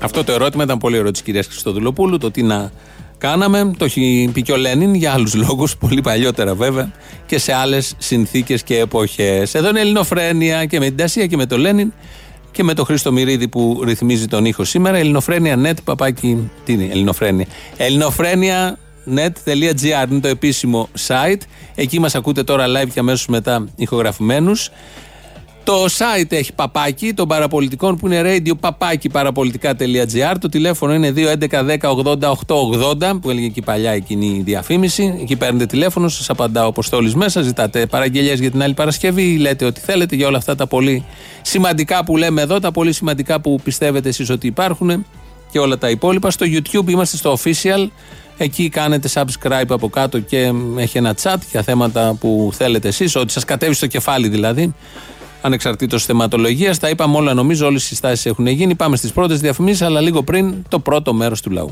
[SPEAKER 3] Αυτό το ερώτημα ήταν πολύ ωραίο της κυρίας Χριστοδουλοπούλου. Το τι να κάναμε. Το έχει πει και ο Λένιν για άλλους λόγους, πολύ παλιότερα βέβαια, και σε άλλες συνθήκες και εποχές. Εδώ είναι Ελληνοφρένεια και με την Τασία και με το Λένιν και με το Χρήστο Μυρίδη που ρυθμίζει τον ήχο σήμερα. Ελληνοφρένεια net, παπάκι. Τι είναι, Ελληνοφρένεια; Ελληνοφρένεια.net.gr είναι το επίσημο site. Εκεί μας ακούτε τώρα live και αμέσως μετά ηχογραφημένους. Το site έχει παπάκι των παραπολιτικών που είναι radio παπάκι παραπολιτικά.gr. Το τηλέφωνο είναι 2.11.10.80.880 που έλεγε και παλιά εκείνη η διαφήμιση. Εκεί παίρνετε τηλέφωνο, σας απαντά ο Αποστόλης μέσα, ζητάτε παραγγελίε για την άλλη Παρασκευή, λέτε ό,τι θέλετε για όλα αυτά τα πολύ σημαντικά που λέμε εδώ, τα πολύ σημαντικά που πιστεύετε εσείς ότι υπάρχουν και όλα τα υπόλοιπα. Στο YouTube είμαστε στο official. Εκεί κάνετε subscribe από κάτω και έχει ένα chat για θέματα που θέλετε εσείς, ό,τι σας κατέβει στο κεφάλι δηλαδή ανεξαρτήτως θεματολογίας. Τα είπαμε όλα, νομίζω, όλες οι συστάσεις έχουν γίνει. Πάμε στις πρώτες διαφημίσεις, αλλά λίγο πριν το πρώτο μέρος του λαού.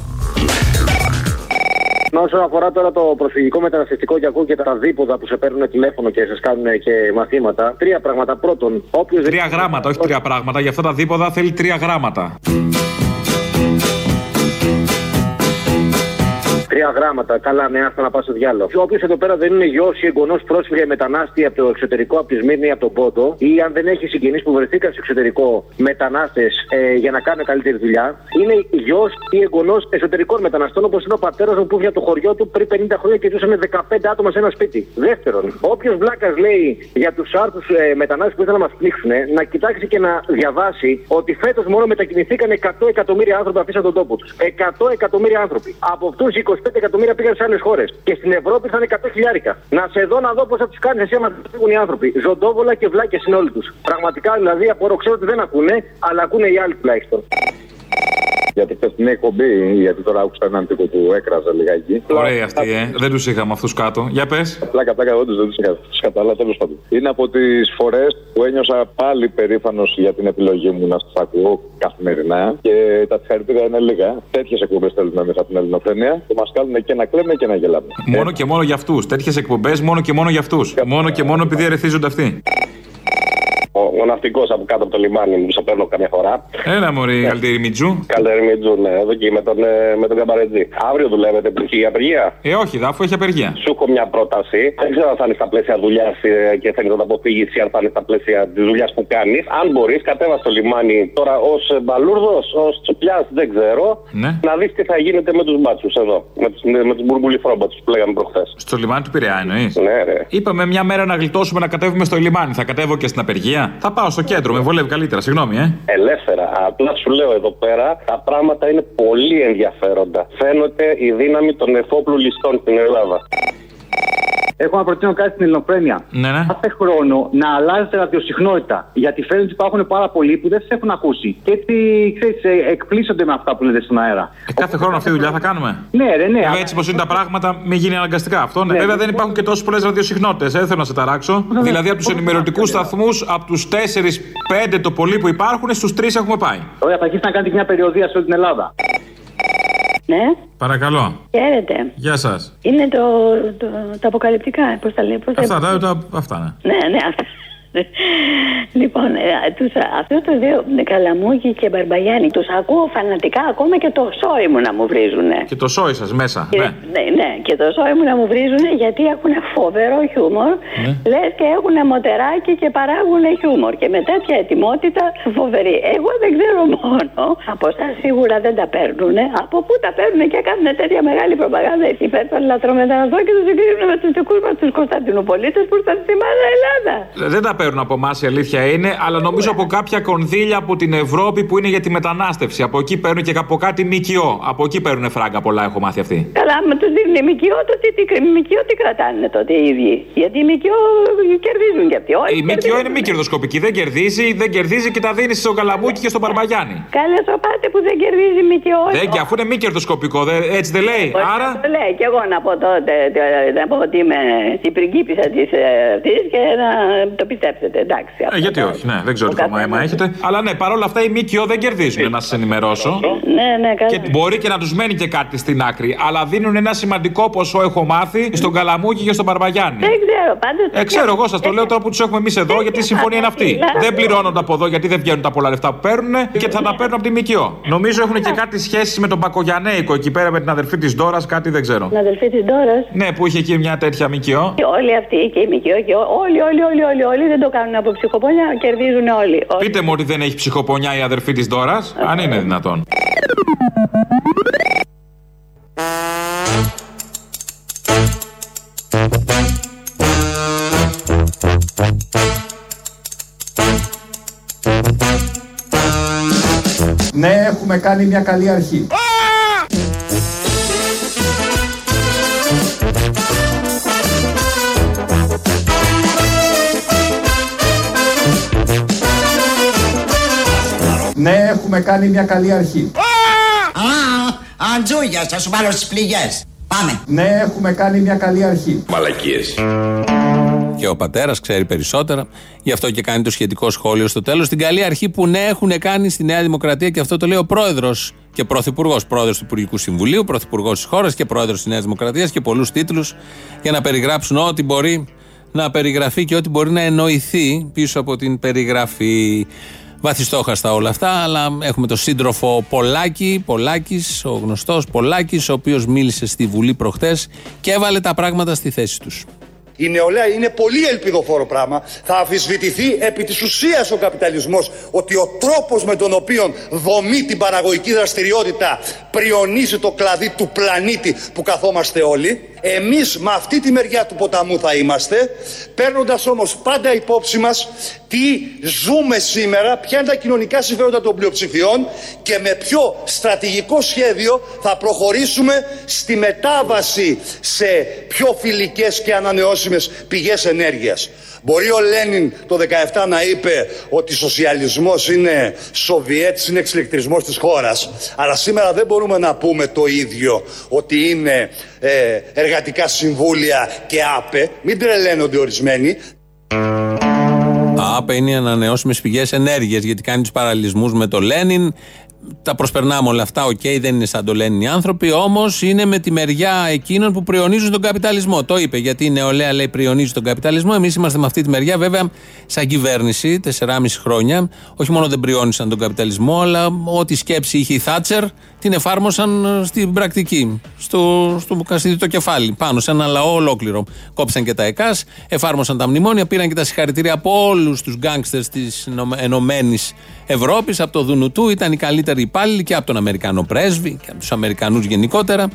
[SPEAKER 17] Όσον αφορά τώρα το προσφυγικό μεταναστευτικό και ακούω και τα δίποδα που σε παίρνουν τηλέφωνο και σας κάνουν και μαθήματα, τρία πράγματα. Πρώτον, όποιος.
[SPEAKER 18] Τρία γράμματα, όχι τρία πράγματα. Για αυτά τα δίποδα θέλει τρία γράμματα.
[SPEAKER 17] Τρία γράμματα. Καλά, ναι, άστα να πάω στο διάλογο. Όποιο εδώ πέρα δεν είναι γιος ή εγγονός πρόσφυγα ή μετανάστη από το εξωτερικό, από τη Σμύρνη ή από τον Πόντο, ή αν δεν έχει συγγενεί που βρεθήκαν στο εξωτερικό μετανάστες ε, για να κάνουν καλύτερη δουλειά, είναι γιος ή εγγονός εσωτερικών μεταναστών, όπως είναι ο πατέρας μου που βγήκε από το χωριό του πριν 50 χρόνια και ζούσαμε 15 άτομα σε ένα σπίτι. Δεύτερον, όποιος βλάκας λέει για τους άρθρους ε, μετανάστες που ήθελαν να μας πλήξουν, να κοιτάξει και να διαβάσει ότι φέτος μόνο μετακινηθήκαν 100 εκατομμύρια άνθρωποι αφήσαν τον τόπο τους. 100 εκατομμύρια άνθρωποι. Από αυτούς 25 εκατομμύρια πήγαν σε άλλες χώρες. Και στην Ευρώπη θα είναι 100 χιλιάρικα. Να σε δω να δω πώς θα τους κάνεις εσύ άμα φύγουν οι άνθρωποι. Ζωντόβολα και βλάκες είναι όλοι τους. Πραγματικά δηλαδή απορώ ξέρω ότι δεν ακούνε, αλλά ακούνε οι άλλοι τουλάχιστον.
[SPEAKER 19] Για τη χθεσινή εκπομπή, γιατί τώρα άκουσα έναν τύπο που έκραζε λιγάκι.
[SPEAKER 18] Ωραία αυτή, ε. Δεν τους είχαμε αυτούς κάτω. Για πες.
[SPEAKER 19] Πλάκα, πλάκα, όντως δεν τους είχα. Τους κατάλαβα τέλος πάντων. Είναι από τις φορές που ένιωσα πάλι περήφανος για την επιλογή μου να σας ακούω καθημερινά και τα συγχαρητήρια είναι λίγα. Τέτοιες εκπομπές θέλουμε μέσα από την Ελληνοφρένεια που μας κάνουν και να κλαίμε και να γελάμε.
[SPEAKER 18] Μόνο και μόνο για αυτούς. Τέτοιες εκπομπές μόνο και μόνο για αυτούς. Μόνο και μόνο επειδή ερεθίζονται αυτοί.
[SPEAKER 17] Ο, ο ναυτικός από κάτω από το λιμάνι μου, που σε παίρνω καμιά φορά.
[SPEAKER 18] Έλα, Μωρή, Καλτήρι Μιτζού.
[SPEAKER 17] Καλτήρι Μιτζού, ναι, εδώ εκεί με τον, ε, με τον Καμπαρετζή. Αύριο δουλεύετε που έχει απεργία;
[SPEAKER 18] Ε, όχι, δα, αφού έχει απεργία.
[SPEAKER 17] Σου έχω μια πρόταση. Δεν ξέρω αν θα είναι στα πλαίσια δουλειάς και θέλει να το αποφύγει ή αν θα είναι στα πλαίσια της δουλειάς που κάνεις. Αν μπορείς, κατέβα στο λιμάνι τώρα ως μπαλούρδος, ως τσουπλιά, δεν ξέρω.
[SPEAKER 18] Ναι.
[SPEAKER 17] Να δεις τι θα γίνεται με τους μπάτσους εδώ. Με τους με τους μπουρμπουλιφρόμπατσου που λέγαμε προχθές.
[SPEAKER 18] Στο λιμάνι του Πειραιά εννοείς;
[SPEAKER 17] Ναι, ρε.
[SPEAKER 18] Είπαμε μια μέρα να γλιτώσουμε να κατέβουμε στο λιμάνι. Θα κατέβω και στην απεργία. Θα πάω στο κέντρο, με βολεύει καλύτερα, συγγνώμη, ε.
[SPEAKER 17] Ελεύθερα. Απλά σου λέω εδώ πέρα τα πράγματα είναι πολύ ενδιαφέροντα. Φαίνεται η δύναμη των εφόπλου ληστών στην Ελλάδα.
[SPEAKER 20] Έχω να προτείνω κάτι στην Ελληνοφρένεια.
[SPEAKER 18] Ναι, ναι.
[SPEAKER 20] Κάθε χρόνο να αλλάζετε ραδιοσυχνότητα. Γιατί φαίνεται ότι υπάρχουν πάρα πολλοί που δεν σα έχουν ακούσει. Και έτσι, ξέρεις, ε, εκπλήσονται με αυτά που λέτε στον αέρα.
[SPEAKER 18] Ε, κάθε χρόνο αυτή τη δουλειά θα κάνουμε;
[SPEAKER 20] Ναι, ρε, ναι.
[SPEAKER 18] Βέβαια, έτσι πω είναι τα πράγματα, μην γίνει αναγκαστικά αυτό. Ναι.
[SPEAKER 20] Ναι,
[SPEAKER 18] Βέβαια,
[SPEAKER 20] ναι.
[SPEAKER 18] δεν υπάρχουν και τόσες πολλές ραδιοσυχνότητες. Δεν θέλω να σε ταράξω. Δηλαδή, από τους ενημερωτικούς σταθμούς, από τους 4-5 το πολύ που υπάρχουν, στους 3 έχουμε πάει.
[SPEAKER 20] Ωραία, θα αρχίσει να κάνετε μια περιοδία σε όλη την Ελλάδα.
[SPEAKER 21] Ναι,
[SPEAKER 18] Παρακαλώ.
[SPEAKER 21] χαίρετε.
[SPEAKER 18] Γεια σας.
[SPEAKER 21] Είναι το, το, τα αποκαλυπτικά, πώς τα λέει. Πώς τα-
[SPEAKER 18] Αυτά, τα, τα, αυτά ναι.
[SPEAKER 21] Ναι, ναι, αυτά. Λοιπόν, ε, τους, αυτούς τους δύο, Καλαμούκη και Μπαρμπαγιάννη, τους ακούω φανατικά ακόμα και το σόι μου να μου βρίζουνε.
[SPEAKER 18] Και το σόι σας μέσα.
[SPEAKER 21] Και-
[SPEAKER 18] Ναι.
[SPEAKER 21] ναι, ναι, και το σόι μου να μου βρίζουν γιατί έχουν φοβερό χιούμορ.
[SPEAKER 18] Ναι.
[SPEAKER 21] Λες και έχουν μοτεράκι και παράγουν χιούμορ. Και με τέτοια ετοιμότητα φοβερή. Εγώ δεν ξέρω μόνο. Από εσά σίγουρα δεν τα παίρνουν. Από πού τα παίρνουν και κάνουν τέτοια μεγάλη προπαγάνδα υπέρ των λατρομεταναστών και τους συγκρίνουν με τους δικούς μας τους Κωνσταντινούπολίτες που ήρθαν στη Μάδα Ελλάδα.
[SPEAKER 18] Δεν τα παίρνουν από εμάς, η αλήθεια είναι, αλλά νομίζω από κάποια κονδύλια από την Ευρώπη που είναι για τη μετανάστευση. Από εκεί παίρνουν και από κάτι ΜΚΟ. Από εκεί παίρνουν φράγκα πολλά, έχω μάθει αυτή.
[SPEAKER 21] Καλά, με τους δίνουν οι ΜΚΟ, το τι, τι, οι ΜΚΟ τι κρατάνε τότε οι ίδιοι. Γιατί οι ΜΚΟ κερδίζουν κι αυτοί. Όλοι
[SPEAKER 18] Η ΜΚΟ είναι μη κερδοσκοπική. Δεν κερδίζει, δεν κερδίζει και τα δίνει στον Καλαμούκι και στον Παρμπαγιάννη.
[SPEAKER 21] Καλέ σοπάτε που δεν κερδίζει η ΜΚΟ.
[SPEAKER 18] Δεν και αφού είναι μη κερδοσκοπικό, δεν- έτσι δεν λέει. Άρα.
[SPEAKER 21] Το λέει και εγώ να πω τότε, τε- να πω ότι είμαι η πριγκίπισσα της αυτής και να το πιστέψετε. Εντάξει.
[SPEAKER 18] Ε, γιατί όχι, ναι, δεν ξέρω τι χρώμα αίμα έχετε. Αλλά ναι, παρόλα αυτά οι ΜΚΟ δεν κερδίζουν, να σας ενημερώσω.
[SPEAKER 21] Ναι, ναι, καλά.
[SPEAKER 18] Και μπορεί και να τους μένει και κάτι στην άκρη. Αλλά δίνουν ένα σημαντικό ποσό, έχω μάθει, στον Καλαμούκι και στον Παρμπαγιάννη.
[SPEAKER 21] Δεν ξέρω, πάντω.
[SPEAKER 18] Ε, ξέρω εγώ, σας το λέω τώρα που τους έχουμε εμείς εδώ, γιατί η συμφωνία είναι αυτή. Δεν πληρώνονται από εδώ γιατί δεν βγαίνουν τα πολλά λεφτά που παίρνουν και θα τα παίρνουν από τη ΜΚΟ. Νομίζω έχουν και κάτι σχέσει με τον Πακογιανέικο εκεί πέρα με την αδερφή της Ντόρας, κάτι δεν ξέρω.
[SPEAKER 21] Την αδελφή της Ντόρας.
[SPEAKER 18] Ναι, που είχε εκεί μια τέτοια ΜΚΟ.
[SPEAKER 21] Και όλοι αυτοί και οι ΜΚΟ και ό- όλοι, όλοι, όλοι, όλοι, όλοι δεν το κάνουν από ψυχοπονιά, κερδίζουν όλοι.
[SPEAKER 18] Πείτε μου ότι δεν έχει ψυχοπονιά η αδερφή της Δώρα, αν είναι δυνατόν. Ναι, έχουμε κάνει μια καλή αρχή. Ναι, έχουμε κάνει μια καλή αρχή.
[SPEAKER 2] Α, Αντζούγια, θα σου βάλω στις πληγές. Πάμε.
[SPEAKER 18] Ναι, έχουμε κάνει μια καλή αρχή.
[SPEAKER 3] Μαλακίες. Και ο πατέρας ξέρει περισσότερα. Γι' αυτό και κάνει το σχετικό σχόλιο στο τέλος. Την καλή αρχή που ναι, έχουν κάνει στη Νέα Δημοκρατία και αυτό το λέει ο πρόεδρος και πρωθυπουργός. Πρόεδρος του Υπουργικού Συμβουλίου, πρωθυπουργός της χώρας και πρόεδρος της Νέας Δημοκρατίας και πολλούς τίτλους για να περιγράψουν ό,τι μπορεί να περιγραφεί και ό,τι μπορεί να εννοηθεί πίσω από την περιγραφή. Βαθιστόχαστα όλα αυτά, αλλά έχουμε τον σύντροφο Πολάκη, Πολάκης, ο γνωστός Πολάκης, ο οποίος μίλησε στη Βουλή προχτές και έβαλε τα πράγματα στη θέση τους.
[SPEAKER 22] Η νεολαία είναι πολύ ελπιδοφόρο πράγμα. Θα αμφισβητηθεί επί της ουσίας ο καπιταλισμός ότι ο τρόπος με τον οποίο δομεί την παραγωγική δραστηριότητα πριονίζει το κλαδί του πλανήτη που καθόμαστε όλοι. Εμείς με αυτή τη μεριά του ποταμού θα είμαστε, παίρνοντας όμως πάντα υπόψη μας τι ζούμε σήμερα, ποια είναι τα κοινωνικά συμφέροντα των πλειοψηφιών και με ποιο στρατηγικό σχέδιο θα προχωρήσουμε στη μετάβαση σε πιο φιλικές και ανανεώσιμες πηγές ενέργειας. Μπορεί ο Λένιν το 17 να είπε ότι σοσιαλισμός είναι Σοβιέτ συν εξηλεκτρισμός της χώρας. Αλλά σήμερα δεν μπορούμε να πούμε το ίδιο ότι είναι ε, εργατικά συμβούλια και ΑΠΕ. Μην τρελαίνονται ορισμένοι.
[SPEAKER 3] ΑΠΕ είναι οι ανανεώσιμες πηγές ενέργειας, γιατί κάνει τους παραλληλισμούς με το Λένιν. Τα προσπερνάμε όλα αυτά, οκ, δεν είναι σαν το λένε οι άνθρωποι, όμως είναι με τη μεριά εκείνων που πριονίζουν τον καπιταλισμό. Το είπε, γιατί η νεολαία λέει πριονίζει τον καπιταλισμό. Εμείς είμαστε με αυτή τη μεριά, βέβαια, σαν κυβέρνηση, 4,5 χρόνια. Όχι μόνο δεν πριόνισαν τον καπιταλισμό, αλλά ό,τι σκέψη είχε η Θάτσερ την εφάρμοσαν ε, στην πρακτική. Στο, στο, στο κεφάλι, πάνω σε ένα λαό ολόκληρο. Κόψαν και τα ΕΚΑΣ, εφάρμοσαν τα μνημόνια, πήραν και τα συγχαρητήρια από όλους τους γκάγκστερ της Ενωμένης Ευρώπης, από το Δουνουτού, ήταν οι καλύτεροι υπάλληλοι και από τον Αμερικανό πρέσβη και από τους Αμερικανούς γενικότερα.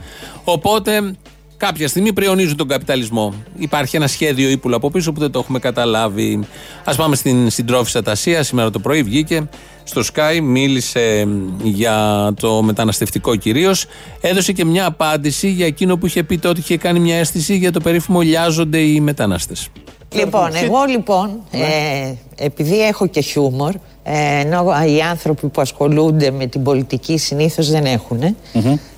[SPEAKER 3] Οπότε κάποια στιγμή πριονίζουν τον καπιταλισμό. Υπάρχει ένα σχέδιο ύπουλο από πίσω που δεν το έχουμε καταλάβει. Α πάμε στην συντρόφισσα Τασία. Σήμερα το πρωί βγήκε στο Sky, μίλησε για το μεταναστευτικό κυρίως. Έδωσε και μια απάντηση για εκείνο που είχε πει τότε, είχε κάνει μια αίσθηση για το περίφημο Λιάζονται οι μετανάστες.
[SPEAKER 16] Λοιπόν, εγώ λοιπόν, ε, επειδή έχω και χιούμορ, ε, ενώ οι άνθρωποι που ασχολούνται με την πολιτική συνήθως δεν έχουν,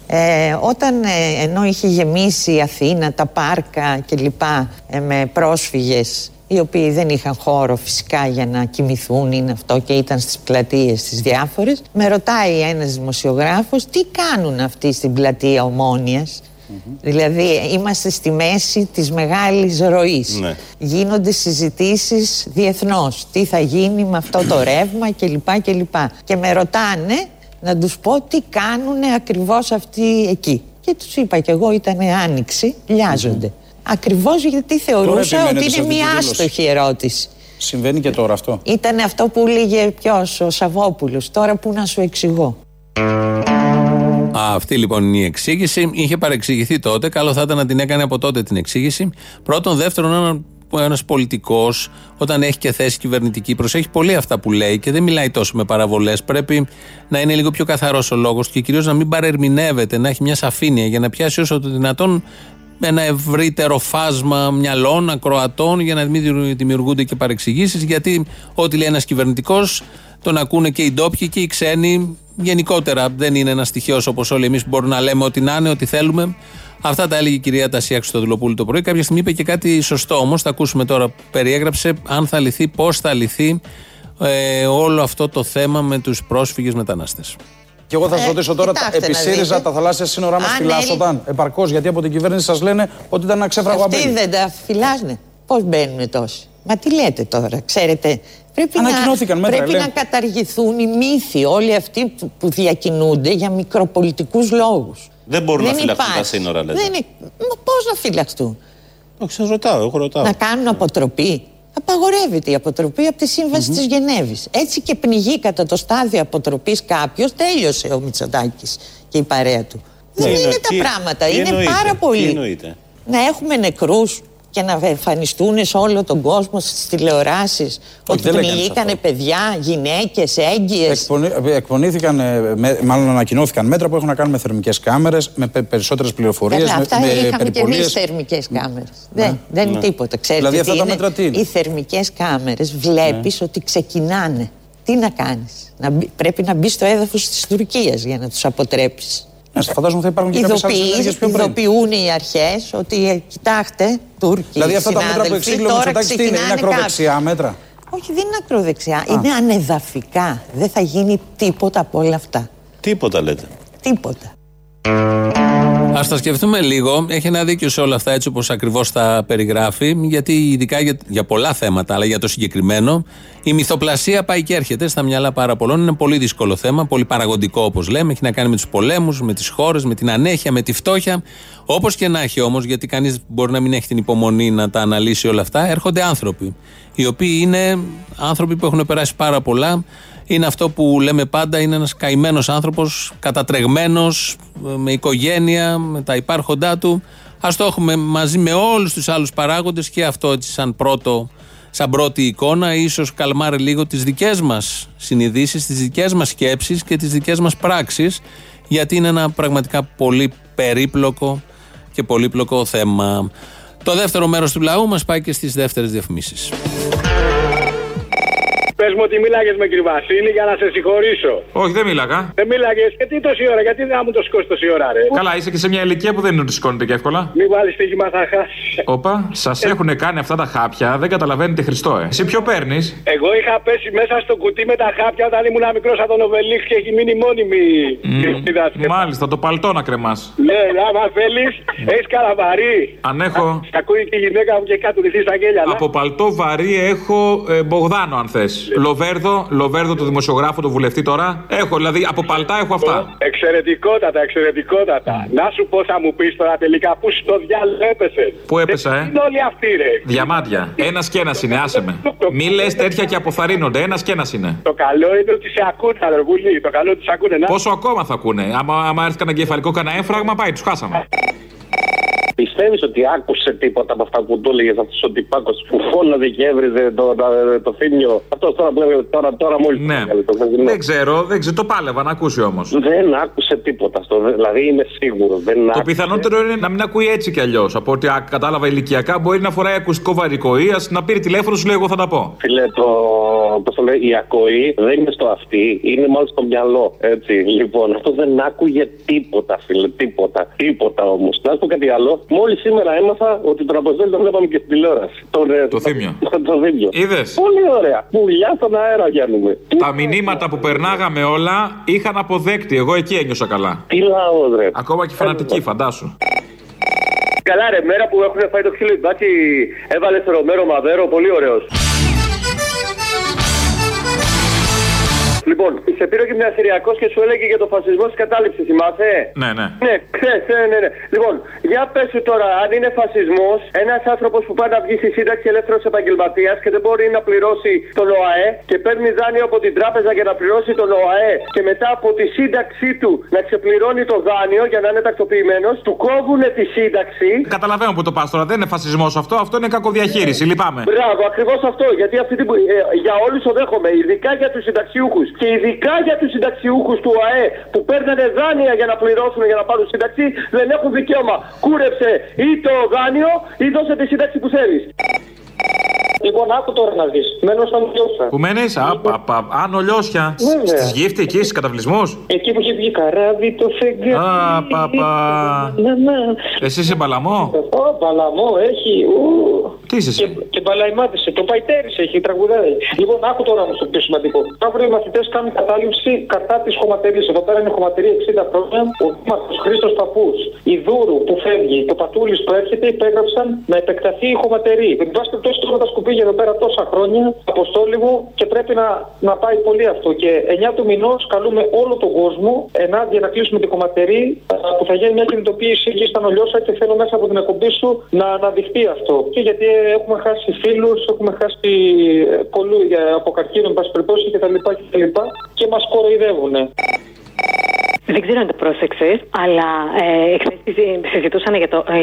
[SPEAKER 16] ε, όταν ε, ενώ είχε γεμίσει η Αθήνα, τα πάρκα κλπ. Ε, με πρόσφυγες οι οποίοι δεν είχαν χώρο φυσικά για να κοιμηθούν είναι αυτό και ήταν στις πλατείες τις διάφορες με ρωτάει ένας δημοσιογράφος τι κάνουν αυτοί στην πλατεία Ομόνιας; Δηλαδή είμαστε στη μέση της μεγάλης ροής.
[SPEAKER 23] Ναι.
[SPEAKER 16] Γίνονται συζητήσεις διεθνώς. Τι θα γίνει με αυτό το ρεύμα κλπ κλπ. Και με ρωτάνε να τους πω τι κάνουν ακριβώς αυτοί εκεί. Και τους είπα και εγώ ήταν άνοιξη, λιάζονται. Ακριβώς γιατί θεωρούσα
[SPEAKER 15] επιμένετε
[SPEAKER 16] ότι
[SPEAKER 15] σε
[SPEAKER 16] είναι
[SPEAKER 15] αυτή
[SPEAKER 16] μια
[SPEAKER 15] τη δήλωση.
[SPEAKER 16] άστοχη ερώτηση.
[SPEAKER 15] Συμβαίνει και τώρα αυτό;
[SPEAKER 16] Ήταν αυτό που λέγε ποιος, ο Σαββόπουλος. Τώρα που να σου εξηγώ.
[SPEAKER 3] Α, αυτή λοιπόν είναι η εξήγηση. Είχε παρεξηγηθεί τότε. Καλό θα ήταν να την έκανε από τότε την εξήγηση. Πρώτον. Δεύτερον, ένα ένας πολιτικός, όταν έχει και θέση κυβερνητική, προσέχει πολύ αυτά που λέει και δεν μιλάει τόσο με παραβολές. Πρέπει να είναι λίγο πιο καθαρός ο λόγος του και κυρίως να μην παρερμηνεύεται, να έχει μια σαφήνεια για να πιάσει όσο το δυνατόν ένα ευρύτερο φάσμα μυαλών, ακροατών, για να μην δημιουργούνται και παρεξηγήσεις. Γιατί ό,τι λέει ένας κυβερνητικός, τον ακούνε και οι ντόπιοι και οι ξένοι. Γενικότερα δεν είναι ένας στοιχείο όπως όλοι εμείς που μπορούμε να λέμε ό,τι να είναι, ό,τι θέλουμε. Αυτά τα έλεγε η κυρία Τασία Χρυστοδουλοπούλου το πρωί. Κάποια στιγμή είπε και κάτι σωστό όμως. Θα ακούσουμε τώρα. Περιέγραψε αν θα λυθεί, πώς θα λυθεί ε, όλο αυτό το θέμα με τους πρόσφυγες μετανάστες.
[SPEAKER 15] Και εγώ θα σας ρωτήσω τώρα,
[SPEAKER 16] κοιτάξτε
[SPEAKER 15] επί
[SPEAKER 16] να
[SPEAKER 15] ΣΥΡΙΖΑ
[SPEAKER 16] δείτε.
[SPEAKER 15] τα θαλάσσια σύνορα μας
[SPEAKER 16] Αν
[SPEAKER 15] φυλάσσονταν επαρκώς, γιατί από την κυβέρνηση σας λένε ότι ήταν ένα ξέφραγο
[SPEAKER 16] Αυτοί
[SPEAKER 15] αμπέλι.
[SPEAKER 16] δεν τα φυλάνε. Πώς μπαίνουν τόσοι; Μα τι λέτε τώρα, ξέρετε. Πρέπει, να,
[SPEAKER 15] Ανακοινώθηκαν μέτρα,
[SPEAKER 16] πρέπει
[SPEAKER 15] λέει.
[SPEAKER 16] να καταργηθούν οι μύθοι, όλοι αυτοί που, που διακινούνται για μικροπολιτικούς λόγους.
[SPEAKER 23] Δεν μπορούν να φυλαχτούν τα
[SPEAKER 16] υπάρχει.
[SPEAKER 23] σύνορα, λέτε.
[SPEAKER 16] Δεν είναι... Μα πώς να φυλαχτούν;
[SPEAKER 23] Όχι, σας ρωτάω, εγώ ρωτάω.
[SPEAKER 16] Να κάνουν αποτροπή. Απαγορεύεται η αποτροπή από τη σύμβαση της Γενέβης. Έτσι και πνιγεί κατά το στάδιο αποτροπής κάποιος, τέλειωσε ο Μητσοτάκης και η παρέα του.
[SPEAKER 23] Τι
[SPEAKER 16] Δεν
[SPEAKER 23] εννο-
[SPEAKER 16] είναι τα
[SPEAKER 23] τι-
[SPEAKER 16] πράγματα,
[SPEAKER 23] τι
[SPEAKER 16] είναι
[SPEAKER 23] εννοείτε,
[SPEAKER 16] πάρα
[SPEAKER 23] Τι
[SPEAKER 16] πολύ.
[SPEAKER 23] εννοείτε.
[SPEAKER 16] Να έχουμε νεκρούς και να εμφανιστούν σε όλο τον κόσμο στις τηλεοράσεις ότι
[SPEAKER 15] δεν λέγανε
[SPEAKER 16] πνιγήκανε παιδιά, γυναίκες, έγκυες.
[SPEAKER 15] Εκπονη, εκπονήθηκαν, ε, με- μάλλον ανακοινώθηκαν μέτρα που έχουν να κάνουν με θερμικές κάμερες, με πε- περισσότερες πληροφορίε,
[SPEAKER 16] Καλά,
[SPEAKER 15] με,
[SPEAKER 16] αυτά
[SPEAKER 15] με
[SPEAKER 16] είχαμε και εμείς
[SPEAKER 15] περιπολίες.
[SPEAKER 16] θερμικές κάμερες. Δεν, δεν είναι
[SPEAKER 15] ναι.
[SPEAKER 16] τίποτα. Ξέρετε
[SPEAKER 15] Δηλαδή, αυτά
[SPEAKER 16] τι
[SPEAKER 15] τα
[SPEAKER 16] είναι;
[SPEAKER 15] μέτρα τι είναι;
[SPEAKER 16] Οι θερμικές κάμερες βλέπεις ότι ξεκινάνε. Τι να κάνεις; Πρέπει να μπει στο έδαφος της Τουρκίας για να τους αποτρέψεις.
[SPEAKER 15] Ναι, φαντάζομαι θα υπάρχουν και κάποιες άλλες ενέργειες πιο πριν.
[SPEAKER 16] Ειδοποιούν οι αρχές ότι ε, κοιτάξτε, Τούρκοι.
[SPEAKER 15] Δηλαδή αυτά τα μέτρα που
[SPEAKER 16] συνάδελφοι,
[SPEAKER 15] εξήγηλε ο
[SPEAKER 16] τώρα
[SPEAKER 15] Μητσοτάκης τι είναι, είναι
[SPEAKER 16] ξεκινάνε
[SPEAKER 15] ακροδεξιά μέτρα;
[SPEAKER 16] όχι, δεν είναι ακροδεξιά. Είναι ανεδαφικά. Δεν θα γίνει τίποτα από όλα αυτά.
[SPEAKER 23] Τίποτα λέτε.
[SPEAKER 16] Τίποτα.
[SPEAKER 3] Α τα σκεφτούμε λίγο. Έχει ένα δίκιο σε όλα αυτά έτσι όπως ακριβώς τα περιγράφει. Γιατί ειδικά για, για πολλά θέματα, αλλά για το συγκεκριμένο, η μυθοπλασία πάει και έρχεται στα μυαλά πάρα πολλών. Είναι πολύ δύσκολο θέμα, πολύ παραγωγικό όπως λέμε. Έχει να κάνει με τους πολέμους, με τις χώρες, με την ανέχεια, με τη φτώχεια. Όπως και να έχει όμως, γιατί κανείς μπορεί να μην έχει την υπομονή να τα αναλύσει όλα αυτά, έρχονται άνθρωποι. Οι οποίοι είναι άνθρωποι που έχουν περάσει πάρα πολλά. Είναι αυτό που λέμε πάντα, είναι ένας καημένος άνθρωπος, κατατρεγμένος, με οικογένεια, με τα υπάρχοντά του. Ας το έχουμε μαζί με όλους τους άλλους παράγοντες και αυτό έτσι σαν πρώτο, σαν πρώτη εικόνα, ίσως καλμάρει λίγο τις δικές μας συνειδήσεις, τις δικές μας σκέψεις και τις δικές μας πράξεις, γιατί είναι ένα πραγματικά πολύ περίπλοκο και πολύπλοκο θέμα. Το δεύτερο μέρος του λαού μας πάει και στις δεύτερες διαφημίσεις.
[SPEAKER 24] Πες μου ότι μίλαγες με κύριο Βασίλη για να σε συγχωρήσω.
[SPEAKER 18] Όχι, δεν μίλαγα.
[SPEAKER 24] Δεν μίλαγες. Και τι τόση ώρα, γιατί δεν θα μου το σηκώσει τόση ώρα, ρε;
[SPEAKER 18] Καλά, είσαι και σε μια ηλικία που δεν είναι ότι σηκώνεται και εύκολα.
[SPEAKER 24] Μην βάλεις στοίχημα, θα χάσει.
[SPEAKER 18] Όπα, σας έχουν κάνει αυτά τα χάπια, δεν καταλαβαίνετε Χριστό, ε. Εσύ ποιο παίρνεις;
[SPEAKER 24] Εγώ είχα πέσει μέσα στο κουτί με τα χάπια όταν ήμουν μικρό από τον Οβελίξ και έχει μείνει μόνιμη. η δάσκη.
[SPEAKER 18] Μάλιστα, το παλτό να κρεμάς.
[SPEAKER 24] Ναι, άμα θέλεις, έχεις καλαβαρί.
[SPEAKER 18] Αν έχω.
[SPEAKER 24] Σ' ακούει και η γυναίκα μου και κάτω ρυθί στα γέλια. ναι.
[SPEAKER 18] Από παλτό βαρύ έχω ε, Μπογδάνο, αν θες. Λοβέρδο, Λοβέρδο του δημοσιογράφου, του βουλευτή τώρα. Έχω, δηλαδή από παλτά έχω αυτά.
[SPEAKER 24] Εξαιρετικότατα, εξαιρετικότατα. Να σου πω, θα μου πεις τώρα τελικά πού στο διάλογο έπεσε.
[SPEAKER 18] Πού έπεσα, ε;
[SPEAKER 24] Είναι όλοι αυτοί, ρε.
[SPEAKER 18] Διαμάντια. Ένας και ένας είναι, άσε με. Μη λες τέτοια και αποθαρρύνονται. Ένας και ένας είναι.
[SPEAKER 24] Το καλό είναι ότι σε ακούνε, αδερβούλη. Το καλό είναι ότι σε ακούνε. Να.
[SPEAKER 18] Πόσο ακόμα θα ακούνε. Άμα, άμα έρθει κανένα κεφαλικό, κανένα έμφραγμα, πάει, τους χάσαμε.
[SPEAKER 25] Πιστεύεις ότι άκουσε τίποτα από αυτά που του έλεγες αυτός ο τυπάκος που φώναζε και έβριζε το, το, το θύμιο; Αυτός τώρα που λέγαμε τώρα, τώρα μόλις.
[SPEAKER 18] Ναι. Δεν ξέρω, δεν ξέρω. Το πάλευα να ακούσει όμως.
[SPEAKER 25] Δεν άκουσε τίποτα αυτό. Δηλαδή είμαι σίγουρο. Δεν
[SPEAKER 18] Το
[SPEAKER 25] άκουσε.
[SPEAKER 18] πιθανότερο είναι να μην ακούει έτσι κι αλλιώς. Από ό,τι α, κατάλαβα ηλικιακά, μπορεί να φοράει ακουστικό βαρικοεία, να πήρε τηλέφωνο, σου λέει: Εγώ θα τα πω.
[SPEAKER 25] Φίλε, το, πώς το λέει, η ακοή δεν είναι στο αυτί, είναι μάλλον στο μυαλό. Έτσι, λοιπόν, αυτό δεν άκουγε τίποτα, φίλε, τίποτα. Τίποτα όμως. Να σου πω κάτι άλλο. Μόλις σήμερα έμαθα ότι τον Αποστόλη τον βλέπαμε και στην τηλεόραση. Τον, ε,
[SPEAKER 18] Το θύμιο.
[SPEAKER 25] Το, το θύμιο.
[SPEAKER 18] Είδες;
[SPEAKER 25] Πολύ ωραία. Πουλιά στον αέρα γίνουμε.
[SPEAKER 18] Τα μηνύματα που περνάγαμε όλα είχαν αποδέκτη. Εγώ εκεί ένιωσα καλά.
[SPEAKER 25] Τι λαό, ρε.
[SPEAKER 18] Ακόμα και φανατική, φαντάσου.
[SPEAKER 24] Καλά, ρε, μέρα που έχουν φάει το ξύλο η μπάτσι, έβαλε στο Ρομέρο Μαβέρο, πολύ ωραίος. Λοιπόν, σε πήρε και μια Συριακός και σου έλεγε για το φασισμό της κατάληψης, θυμάσαι;
[SPEAKER 18] Ναι, ναι.
[SPEAKER 24] Ναι, ξέρεις, ναι, ναι, ναι. Λοιπόν, για πες σου τώρα, αν είναι φασισμός ένας άνθρωπος που πάει να βγει στη σύνταξη ελεύθερος επαγγελματίας και δεν μπορεί να πληρώσει τον ΟΑΕ και παίρνει δάνειο από την τράπεζα για να πληρώσει τον ΟΑΕ και μετά από τη σύνταξή του να ξεπληρώνει το δάνειο για να είναι τακτοποιημένος, του κόβουν τη σύνταξη.
[SPEAKER 18] Καταλαβαίνω που το πας τώρα. Δεν είναι φασισμός αυτό, αυτό είναι κακοδιαχείριση. Λυπάμαι.
[SPEAKER 24] Μπράβο, ακριβώς αυτό. Γιατί αυτή την... ε, για όλους το δέχομαι. Ειδικά για τους συνταξιούχους. Και ειδικά για τους συνταξιούχους του ΑΕ που παίρνανε δάνεια για να πληρώσουν για να πάρουν σύνταξη, δεν έχουν δικαίωμα. Κούρεψε ή το δάνειο ή δώσε τη σύνταξη που θέλεις. Λοιπόν, άκου τώρα να δεις. Μένω στον Λιώσσα.
[SPEAKER 18] Που μένεις, άνω λιώσια.
[SPEAKER 24] Βέβαια.
[SPEAKER 18] Στις γύφτη εκεί, στους καταβλισμούς.
[SPEAKER 24] Εκεί που έχει βγει καράβι το φεγγάρι.
[SPEAKER 18] Α, παπα.
[SPEAKER 24] Να, να.
[SPEAKER 18] Εσύ είσαι μπαλαμό;
[SPEAKER 24] Ω, παλαμό έχει. Ου.
[SPEAKER 18] Τι είσαι εσύ;
[SPEAKER 24] Και, και μπαλαϊμάτισε. Το παϊτέρι έχει, τραγουδάει. Λοιπόν, άκου τώρα όμως το πιο σημαντικό. Αύριο οι μαθητές κάνουν κατάληψη κατά της χωματερή. Εδώ πέρα είναι χωματερή 60 χρόνια. Ο Δήμαρχος Χρήστος Παππούς, η Δούρου που φεύγει, το Πατούλης που έρχεται, υπέγραψαν να επεκταθεί η χωματερή. Δεν πάση περιπτώσει τώρα τα σκουπίγια εδώ πέρα τόσα χρόνια, αποστόλη μου και πρέπει να, να πάει πολύ αυτό. Και 9 του μηνός καλούμε όλο τον κόσμο ενάντια να κλείσουμε τη κομματερή που θα γίνει μια κινητοποίηση εκεί στα Νολιώσα και θέλω μέσα από την εκπομπή σου να αναδειχθεί αυτό. Και γιατί έχουμε χάσει φίλους, έχουμε χάσει ε, πολλού για- από καρκίνο, εν πάση περιπτώσει κτλ. Και, και μας κοροϊδεύουν.
[SPEAKER 26] Δεν ξέρω αν το πρόσεξες, αλλά ε, χθε συζητούσαν για το, ε,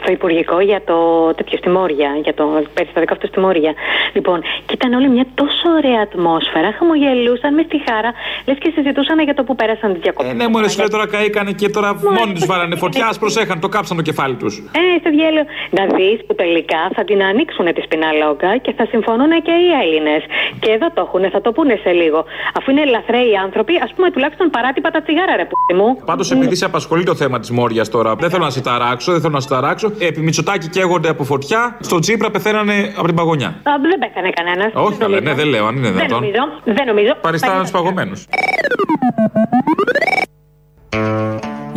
[SPEAKER 26] στο Υπουργικό για το τέτοιο στη Μόρια, για το περιστατικό αυτό στη Μόρια. Λοιπόν, και ήταν όλη μια τόσο ωραία ατμόσφαιρα, χαμογελούσαν μες στη χάρα, λες και συζητούσαν για το που πέρασαν τις διακοπές.
[SPEAKER 18] Ε, ναι, μωρέ, σου λέει τώρα καήκανε και τώρα μόνοι τους βάλανε φωτιά, ας προσέχαν, το κάψαν το κεφάλι τους.
[SPEAKER 26] Ε, στο διάλογο. Να δεις που τελικά θα την ανοίξουν τη σπιναλόγκα και θα συμφωνούν και οι Έλληνες. Και εδώ το έχουν, θα το πούνε σε λίγο. Αφού είναι ελαφραίοι άνθρωποι, ας πούμε τουλάχιστον παράτυπα τα τσιγάρα, ρε που μου.
[SPEAKER 18] Πάντως, επειδή σε απασχολεί το θέμα της Μόριας τώρα, δεν θέλω να σε ταράξω, δεν θέλω να σε ταράξω. Επί Μητσοτάκη καίγονται από φωτιά, στο Τσίπρα πεθαίνανε από την παγωνιά.
[SPEAKER 26] Α, δεν πέθανε κανένας.
[SPEAKER 18] Όχι, καλά, ναι, δεν λέω, αν είναι
[SPEAKER 26] Δεν
[SPEAKER 18] δυνατόν.
[SPEAKER 26] νομίζω. Δεν νομίζω.
[SPEAKER 18] Παριστάναν του παγωμένου.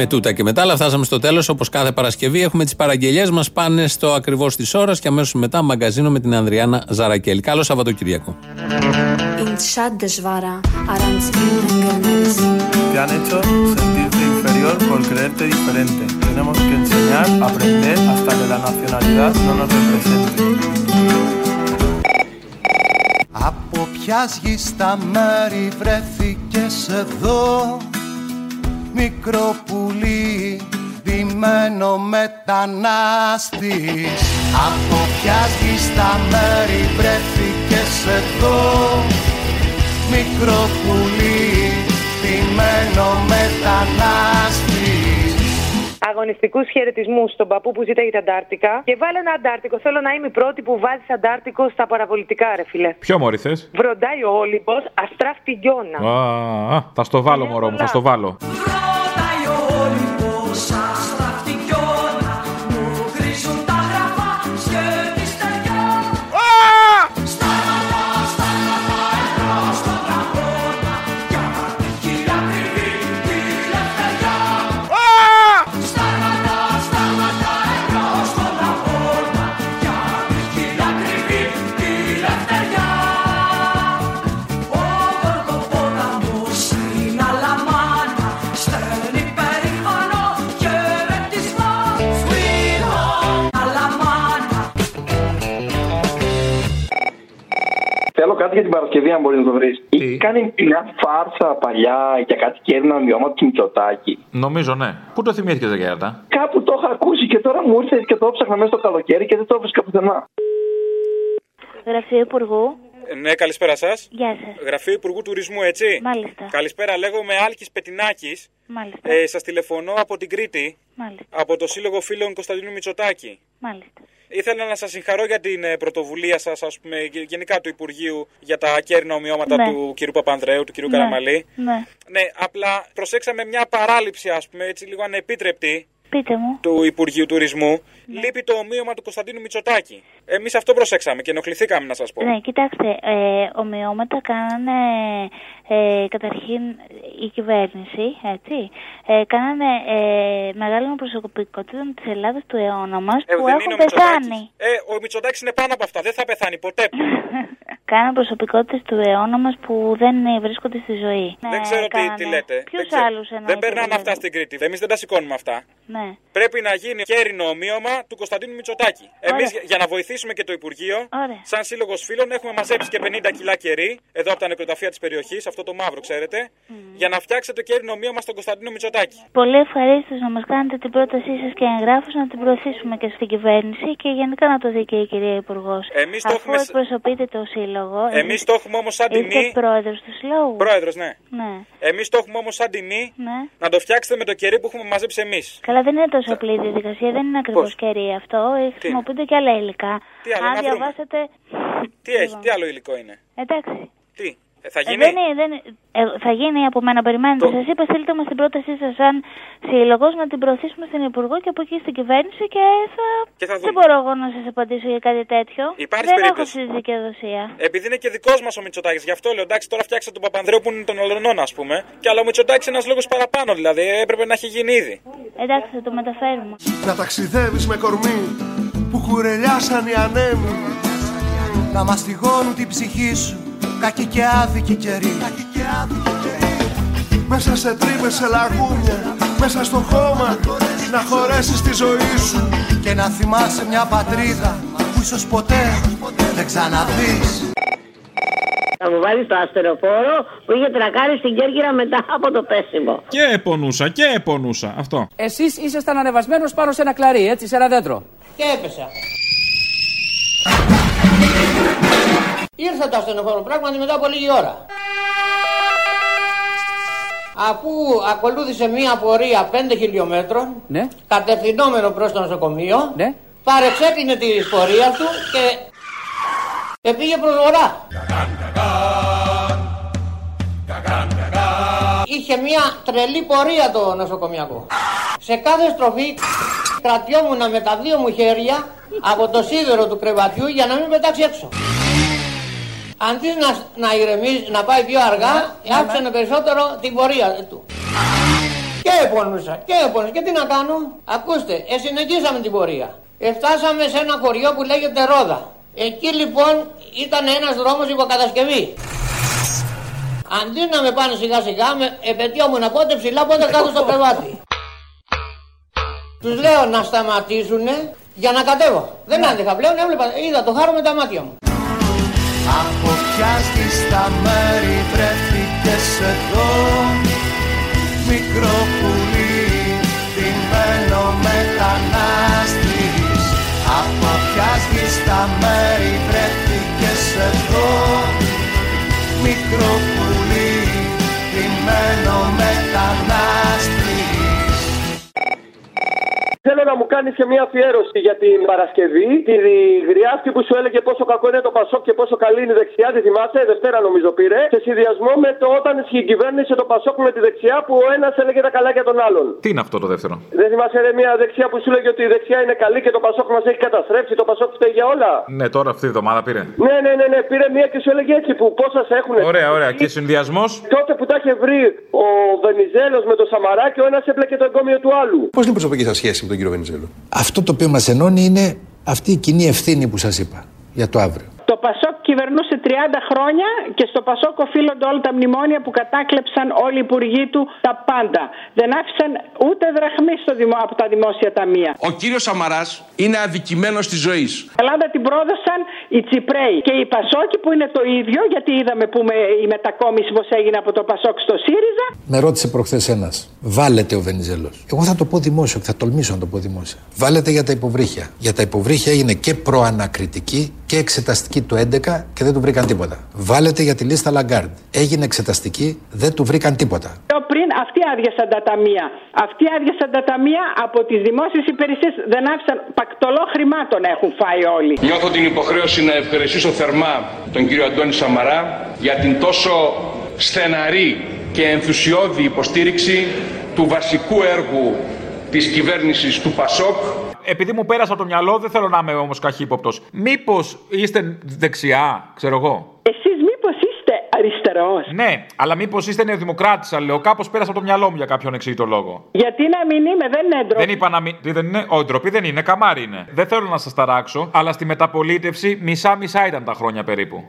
[SPEAKER 3] Με τούτα και μετά, αλλά φτάσαμε στο τέλος. Όπως κάθε Παρασκευή, έχουμε τις παραγγελίε μας πάνε στο ακριβώς της ώρας και αμέσως μετά μαγκαζίνο με την Ανδριάνα Ζαρακέλη. Καλό Σαββατοκύριακο.
[SPEAKER 27] In Chadeshvara, Aranzin
[SPEAKER 28] Te han hecho sentirte inferior por creerte diferente. Tenemos que enseñar, aprender hasta que la nacionalidad no nos represente.
[SPEAKER 29] Από ποια γη στα μέρη βρέθηκες εδώ; Μικρό πουλί, ντυμένο μετανάστης Από ποια γη στα μέρη βρέθηκες εδώ Μικρό πουλί, ντυμένο μετανάστης
[SPEAKER 30] Αγωνιστικούς χαιρετισμούς στον παππού που ζήταγε την Αντάρτικα. Και βάλε ένα Αντάρτικο. Θέλω να είμαι η πρώτη που βάζει Αντάρτικο στα παραπολιτικά, ρε φίλε.
[SPEAKER 18] Ποιο μόρι θες;
[SPEAKER 30] Βροντάει ο Όλυμπος, αστράφτη γιώνα.
[SPEAKER 18] Α, θα στο βάλω, μωρό μου, θα στο βάλω. shine.
[SPEAKER 31] Θέλω κάτι για την Παρασκευή, αν μπορεί να το βρεις. Είχε κάνει μια φάρσα παλιά για κάτι κέρδινα ομοιώματα του Μητσοτάκη.
[SPEAKER 18] Νομίζω ναι. Πού το θυμήθηκες, Ζαγιάτα.
[SPEAKER 31] Κάπου το είχα ακούσει και τώρα μου ήρθε και το έψαχνα μέσα στο καλοκαίρι και δεν το βρίσκα πουθενά.
[SPEAKER 27] Γραφείο Υπουργού.
[SPEAKER 32] Ναι, καλησπέρα σας.
[SPEAKER 27] Γεια σας.
[SPEAKER 32] Γραφείο Υπουργού Τουρισμού, έτσι.
[SPEAKER 27] Μάλιστα.
[SPEAKER 32] Καλησπέρα, λέγομαι Άλκης Πετινάκης.
[SPEAKER 27] Μάλιστα.
[SPEAKER 32] Ε, σας τηλεφωνώ από την Κρήτη,
[SPEAKER 27] Μάλιστα.
[SPEAKER 32] από το Σύλλογο Φίλων Κωνσταντίνου Μητσοτάκη.
[SPEAKER 27] Μάλιστα.
[SPEAKER 32] Ήθελα να σας συγχαρώ για την ε, πρωτοβουλία σας, ας πούμε, γε- γενικά του Υπουργείου για τα ακέραινα ομοιώματα
[SPEAKER 27] Ναι.
[SPEAKER 32] του κ. Παπανδρέου, του κ.
[SPEAKER 27] Ναι.
[SPEAKER 32] Καραμαλή.
[SPEAKER 27] Ναι.
[SPEAKER 32] Ναι, απλά προσέξαμε μια παράληψη, ας πούμε, έτσι λίγο ανεπίτρεπτη
[SPEAKER 27] Πείτε μου.
[SPEAKER 32] του Υπουργείου Τουρισμού. Λείπει το ομοίωμα του Κωνσταντίνου Μητσοτάκη. Εμείς αυτό προσέξαμε και ενοχληθήκαμε, να σας πω.
[SPEAKER 27] Ναι, κοιτάξτε, ε, ομοιώματα κάνανε ε, καταρχήν η κυβέρνηση, έτσι. Ε, κάνανε ε, μεγάλων προσωπικότητων της Ελλάδας του αιώνα μας
[SPEAKER 32] Ε,
[SPEAKER 27] που
[SPEAKER 32] δεν
[SPEAKER 27] έχουν
[SPEAKER 32] είναι ο Μητσοτάκης.
[SPEAKER 27] πεθάνει.
[SPEAKER 32] Ε, ο Μητσοτάκης είναι πάνω από αυτά. Δεν θα πεθάνει ποτέ.
[SPEAKER 27] Κάνανε προσωπικότητες του αιώνα μας που δεν ε, βρίσκονται στη ζωή.
[SPEAKER 32] δεν ξέρω τι, τι λέτε.
[SPEAKER 27] Ποιους
[SPEAKER 32] Δεν ξέρω.
[SPEAKER 27] άλλους εννοείτε
[SPEAKER 32] Δεν περνάνε
[SPEAKER 27] δηλαδή;
[SPEAKER 32] αυτά στην Κρήτη. Εμείς δεν τα σηκώνουμε αυτά.
[SPEAKER 27] Ναι.
[SPEAKER 32] Πρέπει να γίνει κέρινο ομοίωμα του Κωνσταντίνου Μητσοτάκη. Εμείς για να βοηθήσουμε και το Υπουργείο,
[SPEAKER 27] Ωραία.
[SPEAKER 32] σαν σύλλογος φίλων, έχουμε μαζέψει και 50 κιλά κερί, εδώ από τα νεκροταφεία της περιοχής, αυτό το μαύρο, ξέρετε, για να φτιάξετε το κέρινο ομοίωμα στον Κωνσταντίνο Μητσοτάκη.
[SPEAKER 27] Πολύ ευχαρίστως να μας κάνετε την πρότασή σας και εγγράφους να την προωθήσουμε και στην κυβέρνηση και γενικά να το δει και η κυρία Υπουργός.
[SPEAKER 32] Εμείς το
[SPEAKER 27] Αφού
[SPEAKER 32] έχουμε σ-
[SPEAKER 27] εκπροσωπείτε το σύλλογο.
[SPEAKER 32] Εμείς το έχουμε όμως σαν
[SPEAKER 27] Είστε
[SPEAKER 32] τιμή.
[SPEAKER 27] πρόεδρος του συλλόγου.
[SPEAKER 32] Πρόεδρος, ναι.
[SPEAKER 27] Ναι.
[SPEAKER 32] Εμείς το έχουμε όμως σαν τιμή
[SPEAKER 27] ναι.
[SPEAKER 32] να το φτιάξετε με το κερί που έχουμε μαζέψει εμείς.
[SPEAKER 27] Καλά, δεν είναι τόσο απλή η διαδικασία, δεν είναι ακριβώς
[SPEAKER 32] Πώς;
[SPEAKER 27] κερί αυτό. ε, Χρησιμοποιούνται και άλλα υλικά.
[SPEAKER 32] Τι άλλο,
[SPEAKER 27] Αν
[SPEAKER 32] να βρούμε.
[SPEAKER 27] διαβάσετε.
[SPEAKER 32] Τι έχει, τι άλλο υλικό είναι;
[SPEAKER 27] Εντάξει.
[SPEAKER 32] Τι, ε, θα
[SPEAKER 27] Ε,
[SPEAKER 32] γίνει;
[SPEAKER 27] δεν είναι, δεν, ε, θα γίνει από μένα, περιμένετε. Σας είπα, στείλτε μας την πρότασή σας σαν σύλλογο να την προωθήσουμε στην Υπουργό και από εκεί στην κυβέρνηση και θα.
[SPEAKER 32] Και θα δούμε.
[SPEAKER 27] δεν μπορώ εγώ να σας απαντήσω για κάτι τέτοιο.
[SPEAKER 32] Υπάρχει
[SPEAKER 27] δεν
[SPEAKER 32] περίπτωση.
[SPEAKER 27] έχω στη δικαιοδοσία.
[SPEAKER 32] Επειδή είναι και δικός μας ο Μητσοτάκης, γι' αυτό λέω εντάξει, τώρα φτιάξατε τον Παπανδρέου που είναι των Ολονών, ας πούμε. Και αλλά ο Μητσοτάκης είναι ένας λόγος παραπάνω, δηλαδή ε, έπρεπε να έχει γίνει ήδη.
[SPEAKER 27] Εντάξει, θα το μεταφέρουμε.
[SPEAKER 6] Να ταξιδεύεις με κορμί που κουρελιάσαν οι ανέμοι.
[SPEAKER 29] Να μαστιγώνουν την ψυχή σου Κακή και άδικη καιρή
[SPEAKER 6] Μέσα σε τρύπες, σε λαγούμια Μέσα στο χώμα Να χωρέσεις τη ζωή σου.
[SPEAKER 29] Και να θυμάσαι μια πατρίδα Που ίσως ποτέ δεν ξαναδείς
[SPEAKER 20] Θα μου βάλεις το αστεροφόρο που είχε τρακάρει στην Κέρκυρα μετά από το πέσιμο.
[SPEAKER 18] Και επονούσα, και επονούσα. Αυτό.
[SPEAKER 33] Εσείς ήσασταν ανεβασμένος πάνω σε ένα κλαρί, έτσι, σε ένα δέντρο.
[SPEAKER 21] Και έπεσα. Ήρθε το ασθενοφόρο πράγματι μετά από λίγη ώρα. Αφού ακολούθησε μία πορεία 5 χιλιόμετρων,
[SPEAKER 33] Ναι.
[SPEAKER 21] κατευθυνόμενο προς το νοσοκομείο,
[SPEAKER 33] Ναι.
[SPEAKER 21] παρεξέκλεινε τη πορεία του και επήγε προς βορρά. Είχε μία τρελή πορεία το νοσοκομιακό. Σε κάθε στροφή κρατιόμουν με τα δύο μου χέρια από το σίδερο του κρεβατιού για να μην πετάξει έξω. Αντί να, να ηρεμήσει, να πάει πιο αργά, άφησανε περισσότερο την πορεία του. Και επώνουσα, και επώνουσα. Και τι να κάνω; Ακούστε, ε, συνεχίσαμε την πορεία. Εφτάσαμε σε ένα χωριό που λέγεται Ρόδα. Εκεί λοιπόν ήταν ένας δρόμος υποκατασκευή. Αντί να με πάνε σιγά σιγά, με επαιτειόμουν πότε ψηλά, πότε κάτω στο κρεβάτι. Τους λέω να σταματήσουνε για να κατέβω. Δεν άντεχα πλέον, έβλεπα, είδα το χάρο με τα μάτια μου.
[SPEAKER 29] Από ποια στα μέρη βρέθηκες εδώ Μικρό πουλί, στα μέρη βρέθηκες εδώ. Μικρό πουλί, τιμένο
[SPEAKER 32] Θέλω να μου κάνεις και μια αφιέρωση για την Παρασκευή. Τη γριάσκη που σου έλεγε πόσο κακό είναι το Πασόκ και πόσο καλή είναι η δεξιά. Τη θυμάσαι, Δευτέρα νομίζω πήρε. Σε συνδυασμό με το όταν κυβέρνησε το Πασόκ με τη δεξιά που ο ένας έλεγε τα καλά για τον άλλον.
[SPEAKER 18] Τι είναι αυτό το δεύτερο;
[SPEAKER 32] Δεν θυμάσαι ρε, μια δεξιά που σου λέγε ότι η δεξιά είναι καλή και το Πασόκ μας έχει καταστρέψει. Το Πασόκ φταίει για όλα;
[SPEAKER 18] Ναι, τώρα αυτή η εβδομάδα πήρε.
[SPEAKER 32] Ναι, ναι, ναι, ναι, πήρε μια και σου έλεγε έτσι που πόσα σε έχουν.
[SPEAKER 18] Ωραία, ωραία. Και συνδυασμός;
[SPEAKER 32] Τότε που τα είχε βρει ο Βενιζέλος με το Σαμαρά και ο ένας έπλεκε το εγκόμιο του άλλου.
[SPEAKER 34] Πώς είναι η προσωπική σας σχέση με τον κύριο Βενιζέλο. Αυτό το οποίο μας ενώνει είναι αυτή η κοινή ευθύνη που σας είπα για το αύριο.
[SPEAKER 35] Το Πασόκ κυβερνούσε 30 χρόνια και στο Πασόκ οφείλονται όλα τα μνημόνια που κατάκλεψαν όλοι οι υπουργοί του τα πάντα. Δεν άφησαν ούτε δραχμή στο δημο... από τα δημόσια ταμεία.
[SPEAKER 36] Ο κύριος Σαμαράς είναι αδικημένος της ζωής.
[SPEAKER 35] Η Ελλάδα την πρόδωσαν οι Τσιπρέοι και οι Πασόκοι που είναι το ίδιο, γιατί είδαμε που με η μετακόμιση πώ έγινε από το Πασόκ στο ΣΥΡΙΖΑ.
[SPEAKER 34] Με ρώτησε προχθές ένας. Βάλετε ο Βενιζέλος. Εγώ θα το πω δημόσιο και θα τολμήσω να το πω δημόσια. Βάλετε για τα υποβρύχια. Για τα υποβρύχια έγινε και προανακριτική και εξεταστική του 11 και δεν του βρήκαν τίποτα. Βάλετε για τη λίστα Λαγκάρντ. Έγινε εξεταστική, δεν του βρήκαν τίποτα.
[SPEAKER 35] Πιο πριν αυτοί άδειασαν τα ταμεία. Αυτοί άδειασαν τα ταμεία από τις δημόσιες υπηρεσίες. Δεν άφησαν πακτολό χρημάτων έχουν φάει όλοι.
[SPEAKER 36] Νιώθω την υποχρέωση να ευχαριστήσω θερμά τον κύριο Αντώνη Σαμαρά για την τόσο στεναρή και ενθουσιώδη υποστήριξη του βασικού έργου της κυβέρνησης του ΠΑΣΟΚ
[SPEAKER 18] Επειδή μου πέρασε από το μυαλό, δεν θέλω να είμαι όμως καχύποπτος. Μήπως είστε δεξιά, ξέρω εγώ;
[SPEAKER 35] Εσείς μήπως είστε αριστερός;
[SPEAKER 18] Ναι, αλλά μήπως είστε νεοδημοκράτης, λέω. Κάπως πέρασε από το μυαλό μου για κάποιον εξήγητο λόγο.
[SPEAKER 35] Γιατί να μην είμαι, δεν είναι ντροπή.
[SPEAKER 18] Δεν είπα να μην. Τι δεν είναι, Όχι, ντροπή δεν είναι, καμάρι είναι. Δεν θέλω να σας ταράξω, αλλά στη μεταπολίτευση μισά-μισά ήταν τα χρόνια περίπου.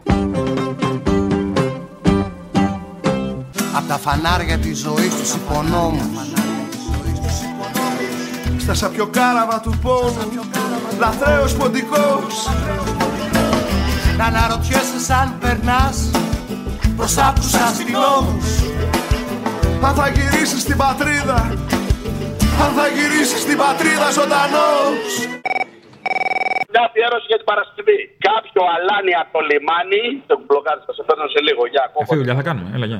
[SPEAKER 29] Απ' τα φανάρια της ζωής τους υπονόμους
[SPEAKER 37] Στα σαπιοκάραβα του πόνου Λαθρέος ποντικός
[SPEAKER 29] Να αναρωτιέσαι σαν περνάς Μπροστά από τους αστυνόμους
[SPEAKER 37] Αν θα γυρίσεις στην πατρίδα Αν θα γυρίσεις στην πατρίδα ζωντανός
[SPEAKER 38] Μια αφιέρωση για την Παρασκευή. Κάποιο αλάνι από το λιμάνι. Το μπλοκάρι θα σε φέρνω σε λίγο. Για ακόμα.
[SPEAKER 18] Αυτή δουλειά θα κάνουμε. Έλα, γεια.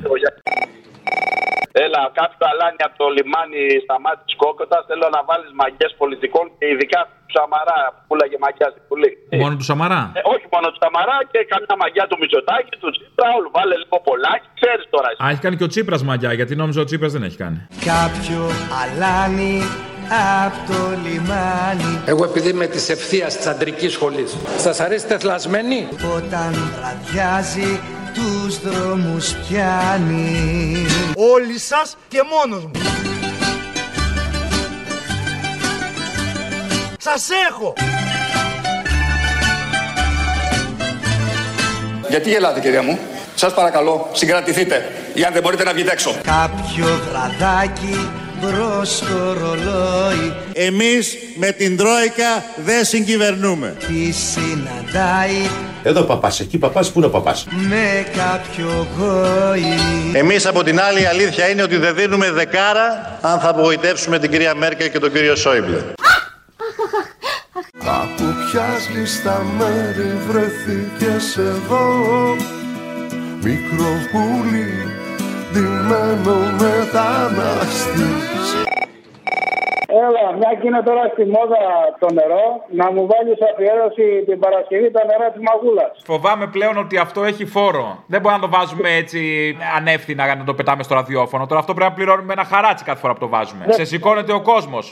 [SPEAKER 38] Έλα, κάποιο αλάνι από το λιμάνι στα μάτια της Κόκοτα. Θέλω να βάλεις μαγιές πολιτικών και ειδικά του Σαμαρά που πουλάγε μαγιά στην Βουλή.
[SPEAKER 18] Μόνο του Σαμαρά;
[SPEAKER 38] Ε, όχι μόνο του Σαμαρά και καμιά μαγιά του Μητσοτάκη, του Τσίπρα, όλου. Βάλε λίγο πολλάκι, ξέρεις τώρα. εσύ.
[SPEAKER 18] Α, έχει κάνει και ο Τσίπρας μαγιά, γιατί νόμιζα ο Τσίπρας δεν έχει κάνει.
[SPEAKER 29] Κάποιο αλάνι απ' το λιμάνι
[SPEAKER 34] Εγώ επειδή είμαι της ευθείας της αντρικής σχολής. Σας αρέσει τεθλασμένη;
[SPEAKER 29] Όταν βραδιάζει τους δρόμους πιάνει
[SPEAKER 17] Όλοι σας και μόνος μου. Σας έχω.
[SPEAKER 1] Γιατί γελάτε κυρία μου; Σας παρακαλώ συγκρατηθείτε ή αν δεν μπορείτε να βγείτε έξω.
[SPEAKER 29] Κάποιο βραδάκι μπρος στο ρολόι
[SPEAKER 39] Εμείς με την Τρόικα δεν συγκυβερνούμε.
[SPEAKER 29] Τι συναντάει;
[SPEAKER 40] Εδώ παπάς, εκεί παπάς, πού είναι ο παπάς;
[SPEAKER 29] με κάποιο γόη
[SPEAKER 39] Εμείς από την άλλη η αλήθεια είναι ότι δεν δίνουμε δεκάρα αν θα απογοητεύσουμε την κυρία Μέρκελ και τον κύριο Σόιμπλε.
[SPEAKER 29] Από ποια στα μέρη βρεθήκες εδώ Μικρό πουλί, ντυμένο μεταναστής
[SPEAKER 41] Έλα, μια και είναι τώρα στη μόδα το νερό, να μου βάλεις αφιέρωση την Παρασκευή τα νερά της Μαγούλας.
[SPEAKER 18] Φοβάμαι πλέον ότι αυτό έχει φόρο. Δεν μπορούμε να το βάζουμε έτσι ανεύθυνα να το πετάμε στο ραδιόφωνο. Τώρα αυτό πρέπει να πληρώνουμε ένα χαράτσι κάθε φορά που το βάζουμε. Σε σηκώνεται ο κόσμος.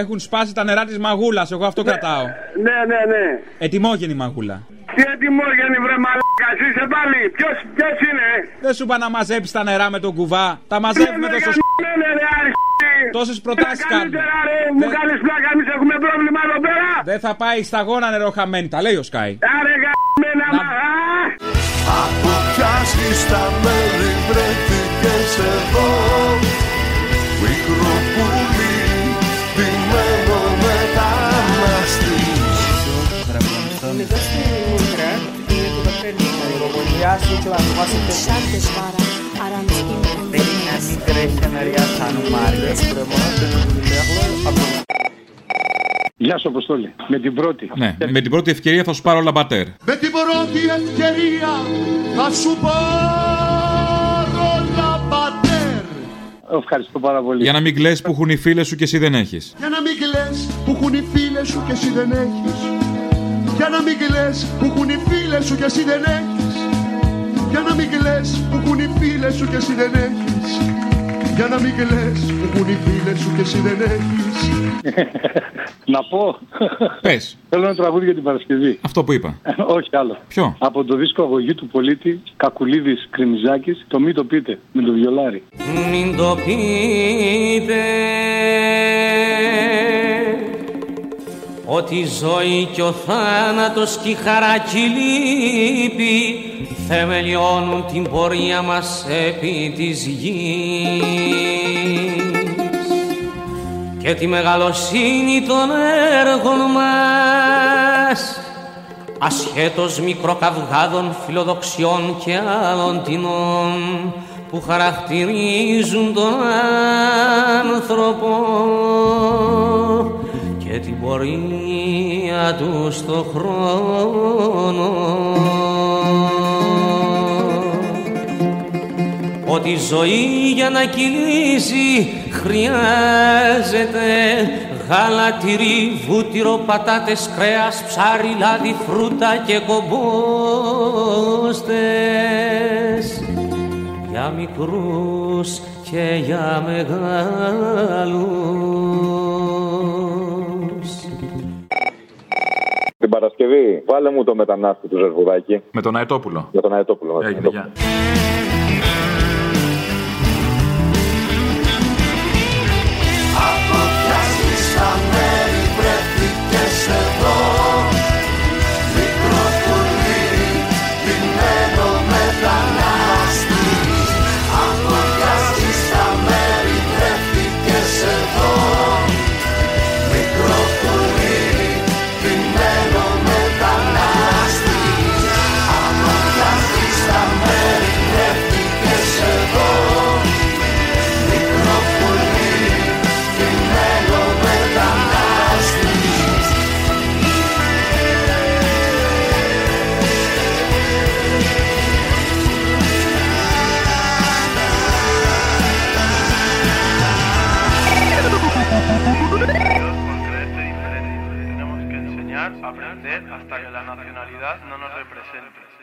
[SPEAKER 18] Έχουν σπάσει τα νερά της μαγούλας. Εγώ αυτό κρατάω.
[SPEAKER 42] Ναι, ναι, ναι.
[SPEAKER 18] Ετοιμόγενη μαγούλα.
[SPEAKER 42] Τι ετοιμόγενη βρε μαλάκα, είσαι πάλι. Ποιος, ποιος είναι;
[SPEAKER 18] Δεν σου είπα να μαζέψεις τα νερά με τον κουβά. Τα μαζεύουμε τόσο σ...
[SPEAKER 42] Ναι, ναι, ρε, αρχή.
[SPEAKER 18] Τόσες προτάσεις κάνουμε.
[SPEAKER 42] Καλύτερα ρε, μου κάνεις πλάκα, εμείς έχουμε πρόβλημα εδώ πέρα.
[SPEAKER 18] Δεν θα πάει σταγόνα νερό χαμένη. Τα λέει ο Σκάι.
[SPEAKER 42] Άρε γαμμένα μα, α.
[SPEAKER 29] Από ποια στα μέρη βρεθήκες εδώ Μικρό πουλί,
[SPEAKER 43] Γεια σου, Αποστόλη. Με την πρώτη.
[SPEAKER 18] Ναι, με την πρώτη ευκαιρία θα σου πάρω λαμπατέρ.
[SPEAKER 29] Με την πρώτη ευκαιρία θα σου πάρω λαμπατέρ
[SPEAKER 43] Ευχαριστώ πάρα πολύ.
[SPEAKER 18] Για να μην κλαις που έχουν οι φίλες σου και εσύ δεν έχεις.
[SPEAKER 29] Για να μην κλαις που έχουν οι φίλες σου και εσύ δεν έχεις Για να μην κλαις που έχουν οι φίλες σου και εσύ δεν έχεις Για να μην κλαις που έχουν οι φίλες σου και εσύ δεν έχεις Για να μην κλαις που έχουν οι φίλες σου και εσύ δεν έχεις
[SPEAKER 43] Να πω.
[SPEAKER 18] Πες.
[SPEAKER 43] Θέλω ένα τραγούδι για την Παρασκευή.
[SPEAKER 18] Αυτό που είπα.
[SPEAKER 43] Όχι άλλο.
[SPEAKER 18] Ποιο;
[SPEAKER 43] Από το δίσκο αγωγή του πολίτη Κακουλίδης Κρυμιζάκης, το Μη το πείτε, με το βιολάρι.
[SPEAKER 44] Μην το πείτε ότι η ζωή και ο θάνατος και η χαρά και η λύπη θεμελιώνουν την πορεία μας επί της γης. Και τη μεγαλοσύνη των έργων μας ασχέτως μικροκαυγάδων φιλοδοξιών και άλλων τεινών που χαρακτηρίζουν τον άνθρωπο και την πορεία τους στο χρόνο ότι η ζωή για να κυλήσει χρειάζεται γάλα, τυρί, βούτυρο, πατάτες, κρέας, ψάρι, λάδι, φρούτα και κομπόστες για μικρούς και για μεγάλους.
[SPEAKER 45] Παρασκευή, βάλε μου το μετανάστη του Ζερβουδάκη.
[SPEAKER 18] Με τον Αετόπουλο.
[SPEAKER 45] Με τον Αετόπουλο.
[SPEAKER 18] Έγινε, γεια.
[SPEAKER 29] Από
[SPEAKER 28] Hasta que la nacionalidad no nos represente.